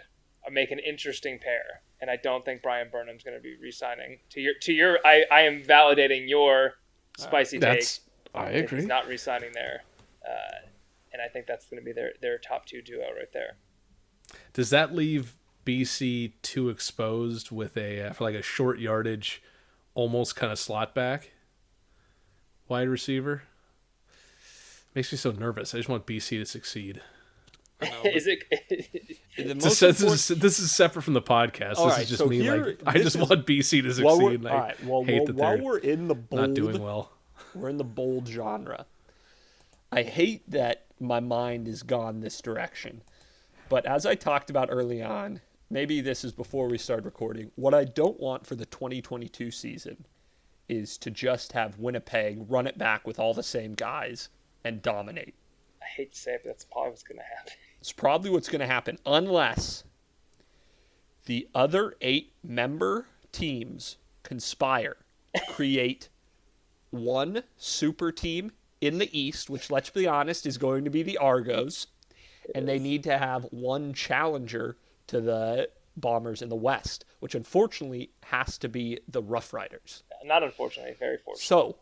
B: make an interesting pair, and I don't think Bryan Burnham's going to be re-signing. To your to your, I, I am validating your spicy
C: That's I
B: take. that
C: agree.
B: He's not re-signing there, uh, and I think that's going to be their their top two duo right there.
C: Does that leave BC too exposed with a uh, for like a short yardage, almost kind of slot back wide receiver? Makes me so nervous. I just want BC to succeed.
B: is it?
A: The
C: This,
A: most
C: this
A: important-
C: is this is separate from the podcast.
A: All
C: this
A: right,
C: is just
A: so
C: me.
A: here-
C: like I just
A: is-
C: want BC to succeed.
A: while we're,
C: and I
A: all right, well,
C: hate
A: well,
C: that
A: while
C: they're
A: we're in the bold,
C: not doing well.
A: we're in the bold genre. I hate that my mind is gone this direction. But as I talked about early on, maybe this is before we started recording, what I don't want for the 2022 season is to just have Winnipeg run it back with all the same guys and dominate.
B: I hate to say it, but that's probably what's going to happen.
A: It's probably what's going to happen unless the other eight member teams conspire to create one super team in the East, which, let's be honest, is going to be the Argos, and they need to have one challenger to the Bombers in the West, which unfortunately has to be the Rough Riders.
B: Not unfortunately, very fortunate.
A: So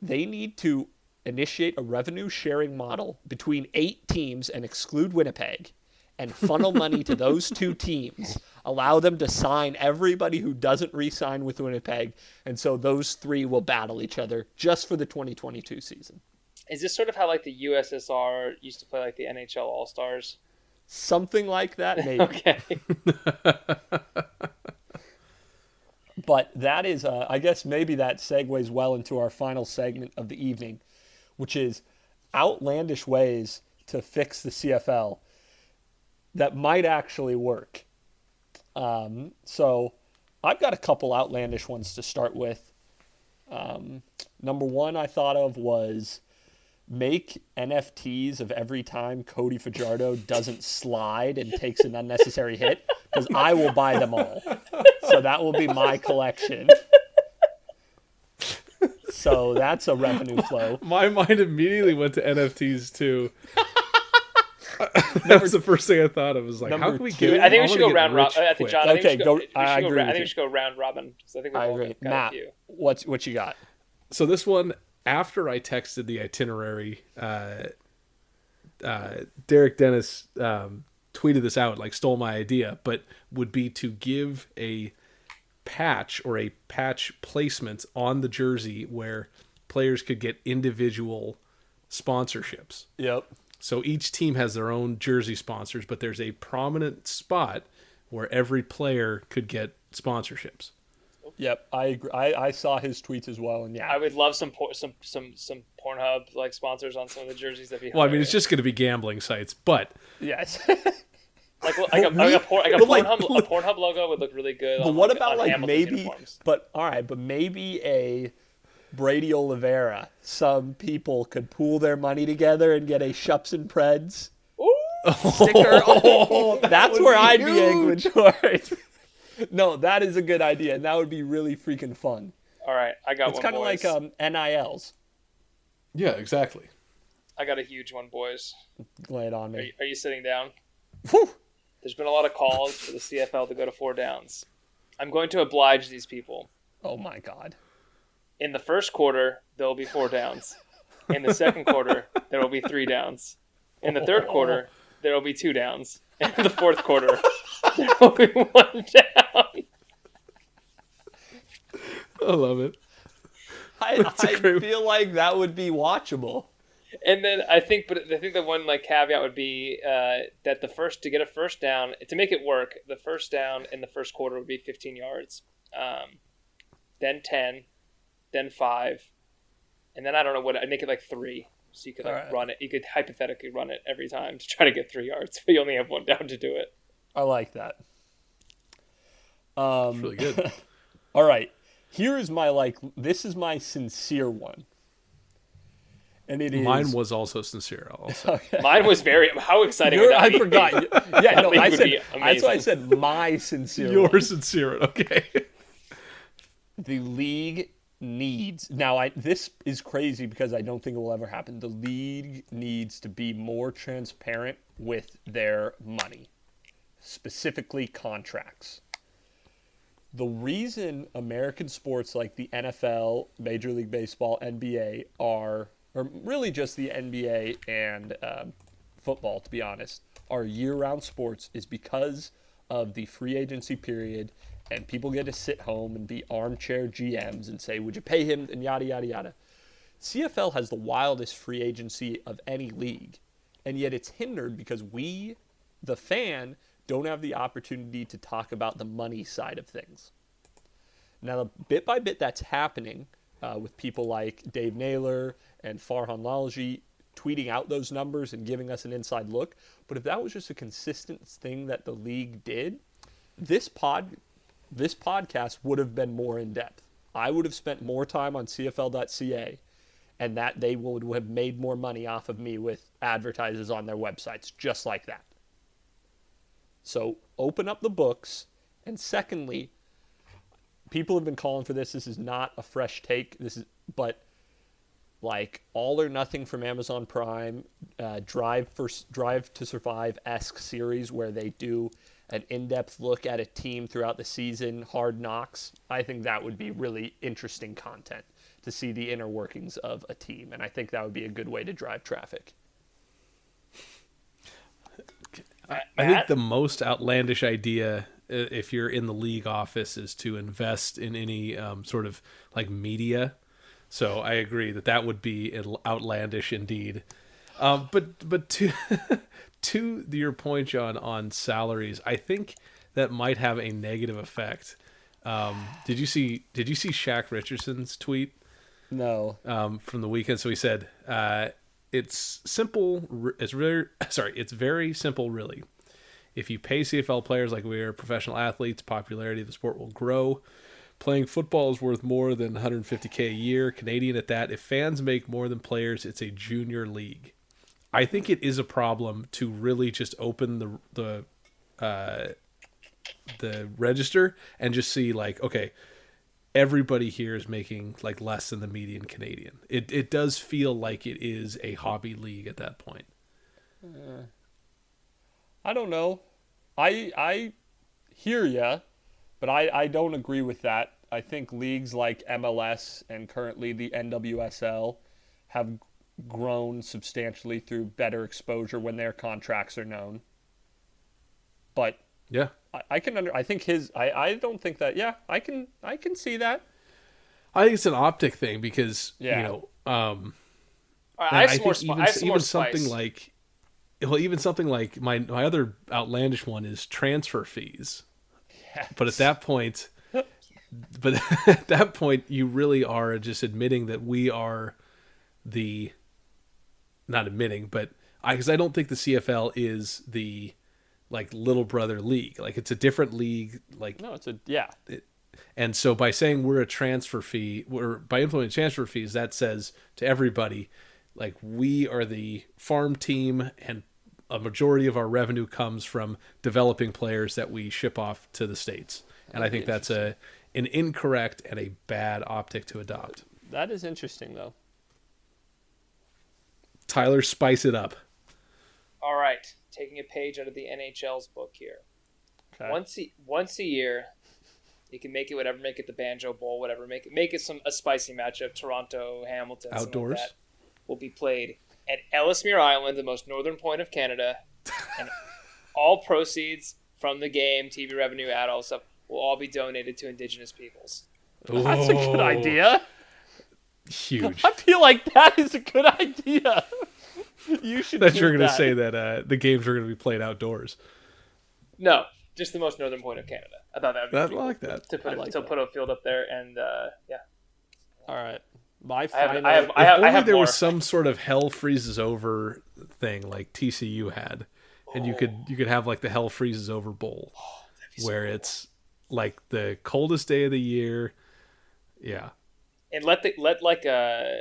A: they need to initiate a revenue sharing model between eight teams and exclude Winnipeg and funnel money to those two teams. Allow them to sign everybody who doesn't re sign with Winnipeg. And so those three will battle each other just for the 2022 season.
B: Is this sort of how like the USSR used to play like the NHL All Stars?
A: Something like that, maybe.
B: Okay.
A: But that is, uh, I guess maybe that segues well into our final segment of the evening, which is outlandish ways to fix the CFL that might actually work. Um, so I've got a couple outlandish ones to start with. Um, number one I thought of was make NFTs of every time Cody Fajardo doesn't slide and takes an unnecessary hit, because I will buy them all. So that will be my collection. So that's a revenue flow.
C: My mind immediately went to NFTs too. that was the first thing I thought of. Was like, how can we
A: two-
C: get?
B: I think we should go round robin. I think. John. I think
A: Okay, go-
B: go.
A: I
B: go
A: agree
B: I think we should go round robin I think
A: I agree.
B: got, got a
A: Matt,
B: few.
A: what's what you got?
C: So this one, after I texted the itinerary, uh, uh, Derek Dennis um, tweeted this out, like stole my idea, but would be to give a patch or a patch placement on the jersey where players could get individual sponsorships.
A: Yep.
C: So each team has their own jersey sponsors, but there's a prominent spot where every player could get sponsorships.
A: Yep. I agree. I, I saw his tweets as well, and yeah,
B: I would love some por- some some some Pornhub like sponsors on some of the jerseys. That'd be.
C: Well, I mean, it's just going to be gambling sites, but
A: yes.
B: like like a,
A: But
B: like a,
A: we-
B: por- like a
A: but, like,
B: Pornhub a Pornhub logo would look really good.
A: But
B: on,
A: what
B: like,
A: about
B: on
A: like
B: Hamilton's
A: maybe?
B: uniforms.
A: But all right, but maybe a Brady Oliveira. Some people could pool their money together and get a Shups and Preds
B: Ooh!
A: sticker. Oh, that's where I'd be
C: huge.
A: angling towards. no, that is a good idea, and that would be really freaking fun.
B: All right, I got
A: It's kind of like um, NILs.
C: yeah, exactly.
B: I got a huge one, boys.
A: Lay it on
B: Are
A: me.
B: you, are you sitting down?
A: Whew.
B: There's been a lot of calls for the CFL to go to four downs. I'm going to oblige these people.
A: Oh my God.
B: In the first quarter, there will be four downs. In the second quarter, there will be three downs. In the third quarter, there will be two downs. In the fourth quarter, there will be one down.
C: I love it.
A: I,
C: That's a
A: I
C: great-
A: feel like that would be watchable.
B: And then I think, but I think the one like caveat would be uh, that the first to get a first down to make it work, the first down in the first quarter would be 15 yards, um, then 10, then five, and then I don't know what I'd make it like three, so you could like
A: Alright.
B: run it. You could hypothetically run it every time to try to get three yards, but you only have one down to do it.
A: I like that. Um,
C: It's really good.
A: All right. Here is my like. This is my sincere one, and it is
C: Mine was also sincere. Also,
B: Mine was very. How exciting
A: Your-
B: would that
A: I
B: be?
A: forgot. Yeah, no, I said. That's why I said my sincere.
C: you're sincere. Okay.
A: The league needs now. I this is crazy because I don't think it will ever happen. The league needs to be more transparent with their money, specifically contracts. The reason American sports like the NFL, Major League Baseball, NBA are, or really just the NBA and um, football, to be honest, are year-round sports is because of the free agency period, and people get to sit home and be armchair GMs and say, "Would you pay him?" and yada yada yada. CFL has the wildest free agency of any league, and yet it's hindered because we, the fan, don't have the opportunity to talk about the money side of things. Now, bit by bit, that's happening uh, with people like Dave Naylor and Farhan Lalji tweeting out those numbers and giving us an inside look. But if that was just a consistent thing that the league did, this pod, this podcast would have been more in depth. I would have spent more time on CFL.ca, and that they would have made more money off of me with advertisers on their websites, just like that. So open up the books, and secondly, people have been calling for this. This is not a fresh take. This is, but like all or nothing from Amazon Prime, uh, Drive for Drive to Survive esque series where they do an in-depth look at a team throughout the season. Hard Knocks. I think that would be really interesting content to see the inner workings of a team, and I think that would be a good way to drive traffic.
C: I think the most outlandish idea, if you're in the league office, is to invest in any um, sort of like media. So I agree that that would be outlandish indeed. Um, but but to to your point, John, on salaries, I think that might have a negative effect. Um, did you see Did you see Shaq Richardson's tweet?
A: No.
C: um, from the weekend. So he said, uh, "It's simple. It's very sorry. It's very simple, really. If you pay CFL players like we are professional athletes, popularity of the sport will grow. Playing football is worth more than 150k a year, Canadian at that. If fans make more than players, it's a junior league. I think it is a problem to really just open the the uh, the register and just see like, okay, everybody here is making like less than the median Canadian. It it does feel like it is a hobby league at that point.
A: I don't know. I I hear ya, but I I don't agree with that. I think leagues like MLS and currently the NWSL have grown substantially through better exposure when their contracts are known. But
C: Yeah.
A: I, I can under I think his I, I don't think that yeah, I can I can see that.
C: I think it's an optic thing because
A: Yeah.
C: you know, um,
B: All right,
C: and
B: I
C: I
B: some more.
C: think
B: Spi-
C: even
B: I have some more
C: even something
B: spice.
C: like, well, even something like my my other outlandish one is transfer fees. But at that point, but at that point, you really are just admitting that we are the, not admitting, but I because I don't think the CFL is the like little brother league. Like it's a different league. Like
A: No, it's a yeah.
C: and so by saying we're a transfer fee, we're by implementing transfer fees, that says to everybody, like we are the farm team and a majority of our revenue comes from developing players that we ship off to the states. And I think that's a an incorrect and a bad optic to adopt.
A: That is interesting though.
C: Tyler, spice it up.
B: All right, taking a page out of the NHL's book here.
A: Okay.
B: Once a, once a year, you can make it whatever, make it the Banjo Bowl, whatever, make it make it some a spicy matchup. Toronto, Hamilton, something like
C: Outdoors?
B: that, will be played at Ellesmere Island, the most northern point of Canada, and all proceeds from the game, TV revenue, ad, all stuff will all be donated to Indigenous peoples.
A: That's a good
C: Oh,
A: idea.
C: Huge.
A: I feel like that is a good idea. You should.
C: that you're going to say that uh, the games are going to be played outdoors.
B: No, just the most northern point of Canada. I thought that would be
C: That, I
B: pretty cool
C: like that.
B: to put
A: I
B: a,
A: like
B: to
A: that.
B: put a field up there, and uh, yeah,
A: All right, my
B: I have,
A: final.
B: I have, I
C: if
B: have,
C: only
B: I have
C: there
B: more.
C: was some sort of hell freezes over thing like TCU had, and you could you could have like the hell freezes over bowl,
B: Oh,
C: where it's like the coldest day of the year. Yeah,
B: and let the let like a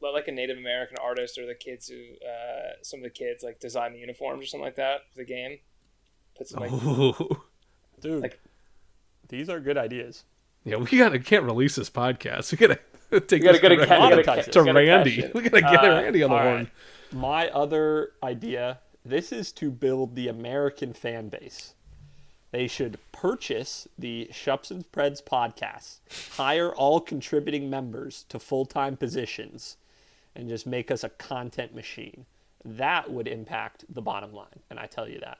B: let like a Native American artist or the kids who uh, some of the kids like design the uniforms or something like that for the game. Put some like
C: oh.
A: dude.
B: like-
A: these are good ideas.
C: yeah. We gotta can't release this podcast. We gotta take
B: we gotta
C: this
B: get a,
C: directly
B: we gotta,
A: monetize
B: ca-
A: it.
C: to
B: gotta
C: Randy. We gotta get
B: Uh,
C: Randy on the horn.
B: right.
A: My other idea. This is to build the American fan base. They should purchase the Shups and Preds podcast, hire all contributing members to full time positions, and just make us a content machine. That would impact the bottom line, and I tell you that.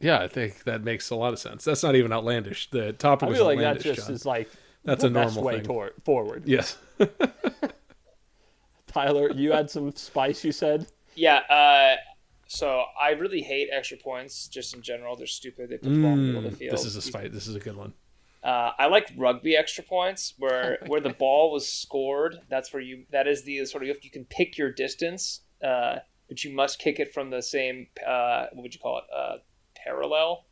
C: Yeah, I think that makes a lot of sense. That's not even outlandish. The topic
A: I
C: was
A: feel like that just
C: John.
A: is like
C: That's
A: the
C: a
A: best
C: normal
A: way
C: thing.
A: tor- forward.
C: Yes.
A: Tyler, you had some spice. You said
B: Yeah. Uh, so I really hate extra points just in general. They're stupid. They put the ball in the middle of the
C: Mm,
B: field.
C: this is a spite. This is a good one.
B: Uh, I like rugby extra points where where the ball was scored. That's where you that is the sort of you can pick your distance, uh, but you must kick it from the same uh, what would you call it uh, parallel,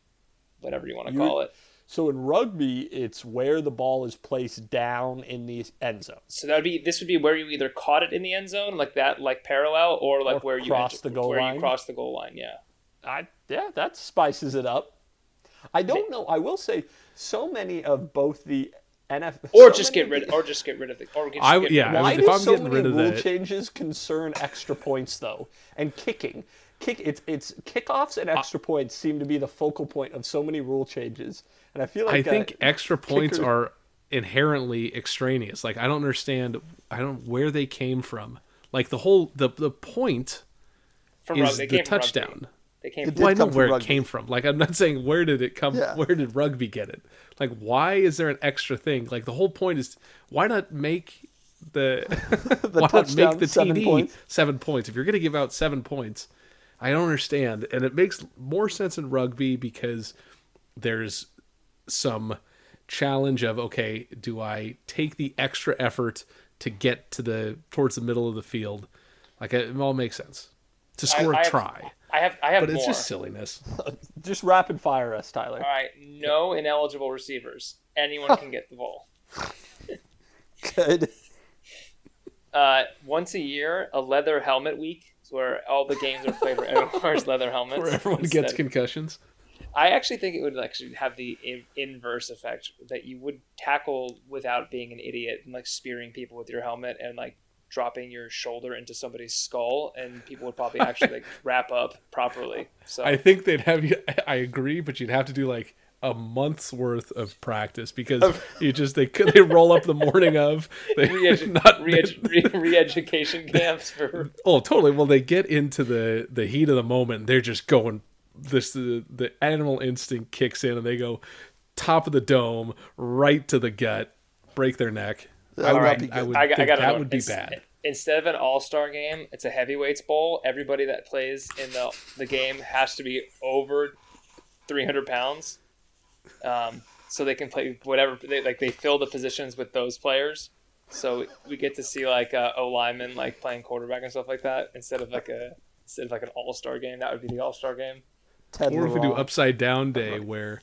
B: whatever you want to
A: You-
B: call it.
A: So. In rugby, it's where the ball is placed down in the end zone.
B: So that would be this would be where you either caught it in the end zone like that like parallel or like
A: Or
B: where you
A: cross the goal
B: where
A: line.
B: you cross the goal line. Yeah.
A: I yeah, that spices it up. I don't know. I will say so many of both the NFL
B: Or
A: so
B: just get rid
A: of the-
B: or just get rid of the or just
C: I-
B: get
C: yeah,
B: rid
A: Why
C: if
A: do
C: I'm
A: so
C: getting
A: many
C: rid of
A: rule
C: the-
A: changes concern extra points though? And kicking, kick it's it's kickoffs and extra points seem to be the focal point of so many rule changes. And I feel like
C: I think
A: uh,
C: extra points
A: kicker-
C: are inherently extraneous. Like I don't understand. I don't where they came from. Like the whole the the point
B: from
C: is
B: rugby.
C: The
B: came from rugby.
C: touchdown.
B: They came
A: It
B: from
C: Well, I know
A: come from
C: where it came from. Like I'm not saying where did it come.
A: Yeah.
C: Where did rugby get it? Like why is there an extra thing? Like the whole point is why not make the, why not
A: touchdown
C: make the
A: seven
C: TD
A: points?
C: seven points? If you're going to give out seven points, I don't understand. And it makes more sense in rugby because there's some challenge of okay, do I take the extra effort to get to the towards the middle of the field? Like it all makes sense to score
B: I
C: a
B: have-
C: try,
B: I have I have
C: but
B: more.
C: it's just silliness.
A: just rapid fire us, Tyler.
B: All right, no ineligible receivers. Anyone can get the ball.
A: Good.
B: Uh, once a year, a leather helmet week, is where all the games are played where everyone wears leather helmets.
C: Where everyone gets
B: instead-
C: concussions.
B: I actually think it would actually have the in- inverse effect that you would tackle without being an idiot and like spearing people with your helmet and like dropping your shoulder into somebody's skull, and people would probably actually like wrap up properly. So
C: I think they'd have you. I agree, but you'd have to do like a month's worth of practice because you just they could they roll up the morning of they
B: re-edu-
C: not
B: re-edu- re- re-education camps for
C: oh totally well they get into the the heat of the moment they're just going this the the animal instinct kicks in and they go top of the dome right to the gut break their neck I
A: would
C: would,
A: not be
C: I
A: good.
C: would
B: I got, I
C: think
B: got
C: that
B: another
C: would be
B: one. Ins-
C: bad
B: Instead of an All Star game, it's a heavyweights bowl. Everybody that plays in the the game has to be over three hundred pounds, um, so they can play whatever. They, like they fill the positions with those players. So we get to see like uh, O lineman like playing quarterback and stuff like that instead of like a instead of like an All Star game. That would be the All Star game.
A: Ted
C: or if we do upside down day where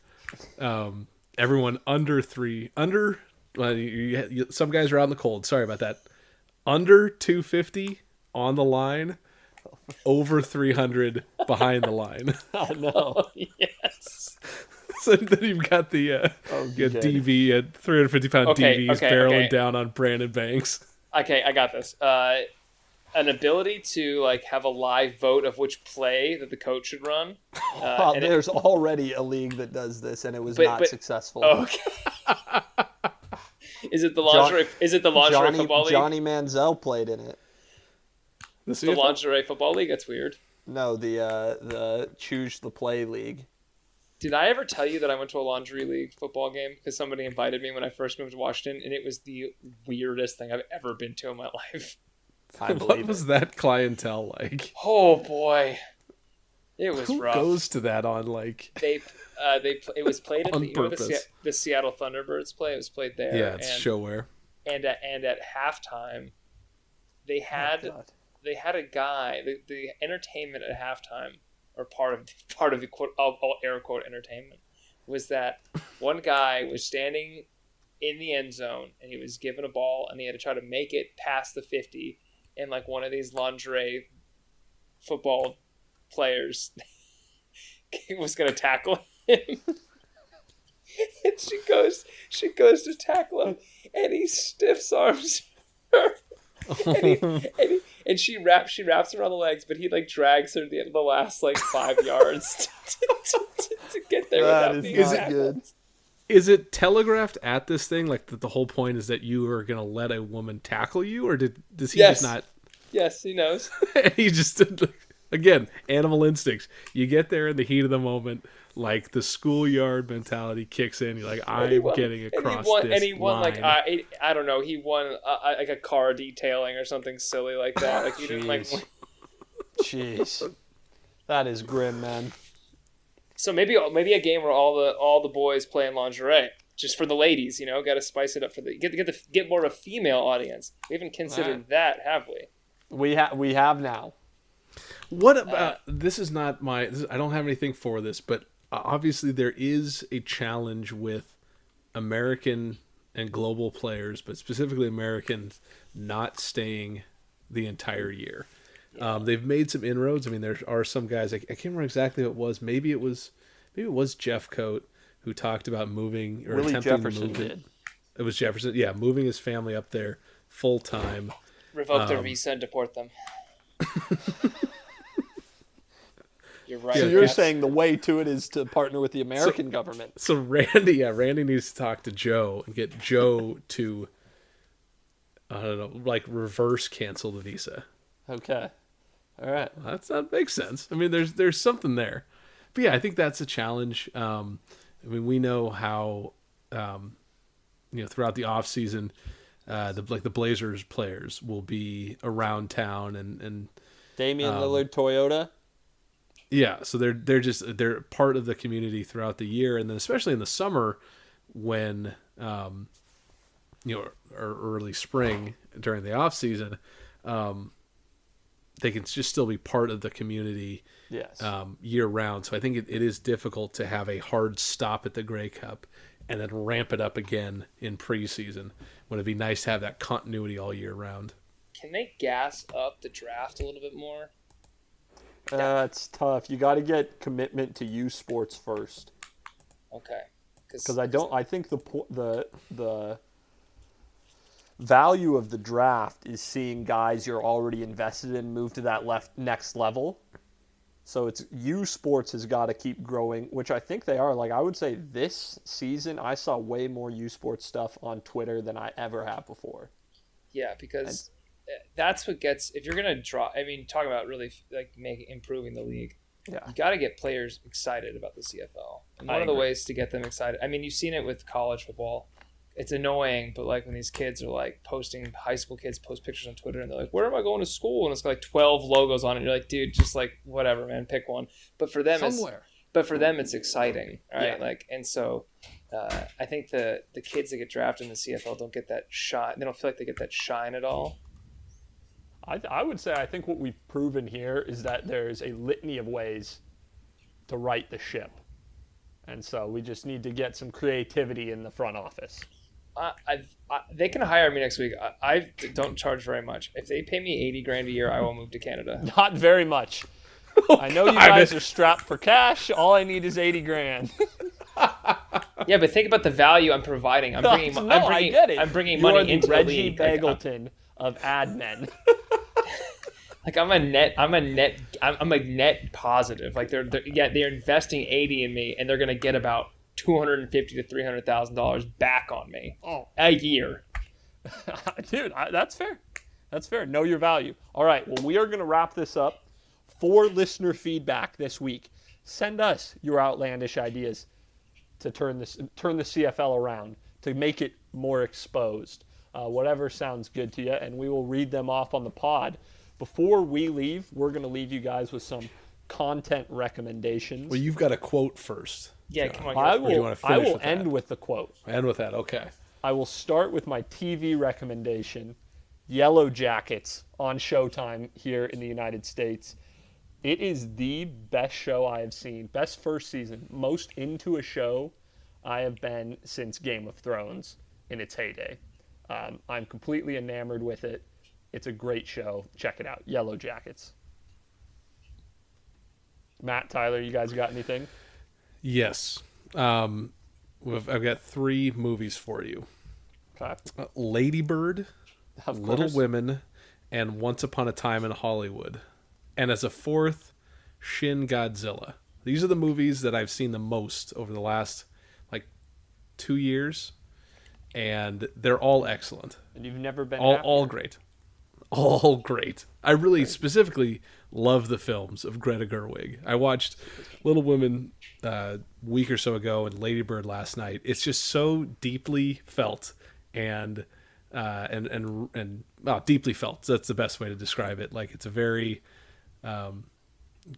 C: um, everyone under three under well, you, you, some guys are out in the cold sorry about that under 250 on the line over 300 behind the line
A: Oh no.
B: yes.
C: so then you've got the uh,
A: Oh,
C: you got dv at 350 pound
B: Okay,
C: dvs
B: okay,
C: barreling
B: okay.
C: down on brandon banks
B: Okay, I got this. Uh, an ability to like have a live vote of which play that the coach should run. Uh,
A: Well,
B: and it-
A: there's already a league that does this, and it was
B: But-
A: not
B: but-
A: successful.
B: Okay. Is it the lingerie? is it the lingerie
A: Johnny,
B: football league?
A: Johnny Manziel played in it.
C: The
B: the
C: CFL?
B: lingerie football league. That's weird.
A: No, the uh, the choose the play league.
B: Did I ever tell you that I went to a laundry league football game because somebody invited me when I first moved to Washington, and it was the weirdest thing I've ever been to in my life.
A: I
C: what was
A: it.
C: that clientele like?
B: Oh boy, it was
C: Who
B: rough.
C: goes to that on like?
B: They uh, they it was played at
C: On
B: the, you know, the. Se- the Seattle Thunderbirds play. It was played there.
C: Yeah, it's
B: and,
C: ShoWare.
B: and at, and at halftime, they had
A: Oh,
B: they had a guy. The, the entertainment at halftime, or part of part of the quote all, all air quote entertainment, was that one guy was standing in the end zone and he was given a ball and he had to try to make it past the fifty, and like one of these lingerie football players was going to tackle him. and she goes, she goes to tackle him, and he stiffs arms her and, he, and, he, and she wraps she wraps her around the legs, but he like drags her the, end of the last like five yards to, to, to, to get there
A: That
B: without
A: is
B: being
A: not good.
C: Is it telegraphed at this thing like that? The whole point is that you are gonna let a woman tackle you, or did does he
B: Yes.
C: just not?
B: Yes, he knows.
C: he just did, again animal instincts. You get there in the heat of the moment, like the schoolyard mentality kicks in. You're like, I'm
B: won-
C: getting
B: and
C: across
B: he won,
C: this
B: and he won like
C: line.
B: I, I I don't know. He won uh, like a car detailing or something silly like that. Like he didn't like.
A: Jeez. Jeez, that is grim, man.
B: So maybe maybe a game where all the all the boys play in lingerie. Just for the ladies, you know, got to spice it up for the get get the get more of a female audience. We haven't considered
A: Alright.
B: that, have we?
A: We have we have now.
C: What about this? Is not my. This, I don't have anything for this, but uh, obviously there is a challenge with American and global players, but specifically Americans not staying the entire year. Um, they've made some inroads. I mean, there are some guys. I, I can't remember exactly what it was. Maybe it was. Maybe it was Jeffcoat who talked about moving or
A: Willie
C: attempting
A: Jefferson
C: to move it.
A: did.
C: It was Jefferson. Yeah, moving his family up there full time.
B: Revoke their
C: Um,
B: visa and deport them. You're right.
A: So you're
B: Cats.
A: saying the way to it is to partner with the American government.
C: So Randy, yeah, Randy needs to talk to Joe and get Joe to, I don't know, like reverse cancel the visa.
A: Okay. All right.
C: That's that makes sense. I mean, there's there's something there, but yeah, I think that's a challenge. Um, I mean, we know how, um, you know, throughout the off season, uh, the like the Blazers players will be around town and and
A: Damian
C: Um,
A: Lillard, Toyota.
C: Yeah, so they're they're just they're part of the community throughout the year, and then especially in the summer when um, you know or early spring during the off season, um, they can just still be part of the community
A: Yes.
C: um, year round. So I think it, it is difficult to have a hard stop at the Grey Cup and then ramp it up again in preseason. When it'd be nice to have that continuity all year round.
B: Can they gas up the draft a little bit more?
A: Uh, it's tough. You got to get commitment to U Sports first,
B: Okay.
A: because I don't. I think the the the value of the draft is seeing guys you're already invested in move to that left next level. So it's U Sports has got to keep growing, which I think they are. Like I would say this season, I saw way more U Sports stuff on Twitter than I ever have before.
B: Yeah, because uh, that's what gets if you're gonna draw. I mean, talk about really like making improving the league.
A: Yeah.
B: You got to get players excited about the CFL. And
A: I
B: one of the
A: agree.
B: ways to get them excited. I mean, you've seen it with college football. It's annoying, but like when these kids are like posting, high school kids post pictures on Twitter, and they're like, "Where am I going to school?" And it's got like twelve logos on it. And you're like, "Dude, just like whatever, man, pick one." But for them, it's
A: Somewhere.
B: but for them it's exciting right
A: Yeah.
B: like and so uh, i think the the kids that get drafted in the cfl don't get that shine they don't feel like they get that shine at all
A: I, I would say I think what we've proven here is that there's a litany of ways to right the ship. And so we just need to get some creativity in the front office.
B: I, I've, they can hire me next week I, I don't charge very much if they pay me 80 grand a year i will move to canada
A: Not very much. Oh, I know you guys are strapped for cash. All I need is 80 grand.
B: yeah but think about the value i'm providing i'm bringing,
A: no,
B: I'm bringing,
A: I get it.
B: I'm bringing
A: you
B: money
A: are the
B: into
A: Reggie
B: the league like, I'm-
A: Begelton of ad men.
B: like I'm a net, I'm a net, I'm, I'm a net positive. Like they're, they're, yeah, they're investing 80 in me, and they're gonna get about two hundred and fifty to three hundred thousand dollars back on me
A: Oh,
B: a year.
A: dude, I, that's fair. That's fair. Know your value. All right. Well, we are going to wrap this up. For listener feedback this week, send us your outlandish ideas to turn this turn the CFL around to make it more exposed. Uh, whatever sounds good to you, and we will read them off on the pod. Before we leave, we're going to leave you guys with some content recommendations.
C: Well, you've got a quote first.
B: Yeah, come on.
A: I
B: go.
C: do you
A: will.
C: wanna
A: I
C: finish
A: will
C: with that?
A: end with the quote.
C: End with that, okay.
A: I will start with my TV recommendation Yellow Jackets on Showtime here in the United States. It is the best show I have seen, best first season, most into a show I have been since Game of Thrones in its heyday. Um, I'm completely enamored with it. It's a great show. Check it out. Yellow Jackets. Matt, Tyler, you guys got anything?
C: Yes. Um, we've, I've got three movies for you
A: Okay.
C: uh, Ladybird, Little. Women, and Once Upon a Time in Hollywood. And as a fourth, Shin Godzilla. These are the movies that I've seen the most over the last like two years, and they're all excellent.
A: And you've never been
C: all, all great all great i really specifically love the films of greta gerwig. I watched little women uh, a week or so ago and ladybird last night. It's just so deeply felt and uh, and and and well, deeply felt. That's the best way to describe it. Like it's a very um,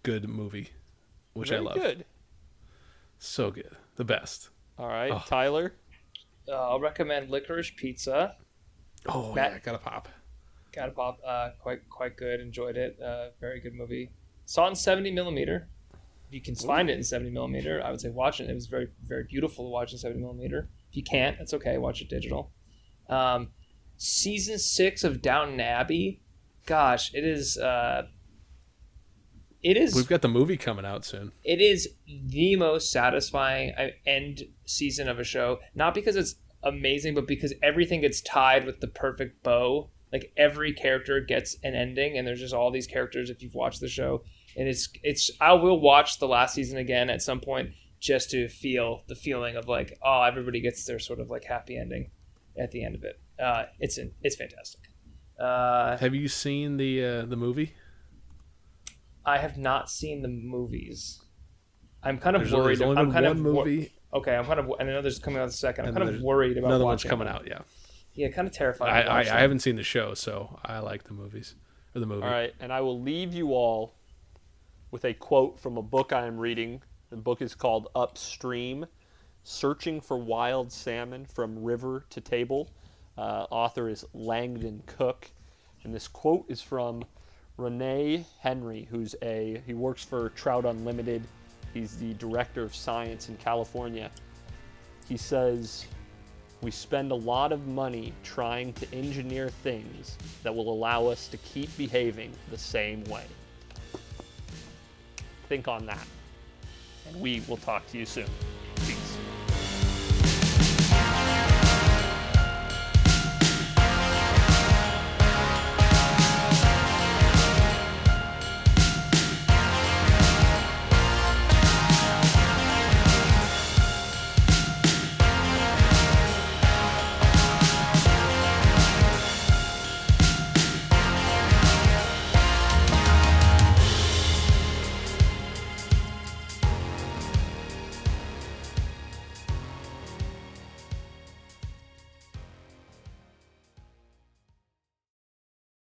C: good movie which
A: Very
C: i love.
A: good.
C: so good. The best.
A: All right,
C: Oh.
A: Tyler.
B: Uh, I'll recommend Licorice Pizza.
C: oh
B: Matt-
C: yeah gotta pop
B: Got a pop. Uh, quite quite good. Enjoyed it. Uh, very good movie. Saw it in seventy millimeter. If you can find it in seventy millimeter, I would say watch it. It was very very beautiful to watch in seventy millimeter. If you can't, that's okay. Watch it digital. Um, season six of Downton Abbey. Gosh, it is. Uh, it is.
C: we've got the movie coming out soon
B: it is the most satisfying uh, end season of a show not because it's amazing but because everything gets tied with the perfect bow like every character gets an ending and there's just all these characters if you've watched the show. And it's it's i will watch the last season again at some point just to feel the feeling of like oh everybody gets their sort of like happy ending at the end of it. Uh it's in, it's fantastic. Uh
C: have you seen the uh, the movie?
B: I have not seen the movies. I'm kind of
C: there's,
B: worried
C: there's only
B: i'm kind
C: one
B: of wor-
C: movie.
B: Okay, I'm kind of. And I know there's coming out the second. I'm
C: And
B: kind of worried about
C: another one's coming out yeah
B: Yeah, kind of terrifying.
C: I, I, I haven't seen the show, so I like the movies or the movie.
A: All right, and I will leave you all with a quote from a book I am reading. The book is called Upstream Searching for Wild Salmon from River to Table. Uh, author is Langdon Cook. And this quote is from Rene Henery, who's a, he works for Trout Unlimited. He's the director of science in California. He says, we spend a lot of money trying to engineer things that will allow us to keep behaving the same way. Think on that. And we will talk to you soon.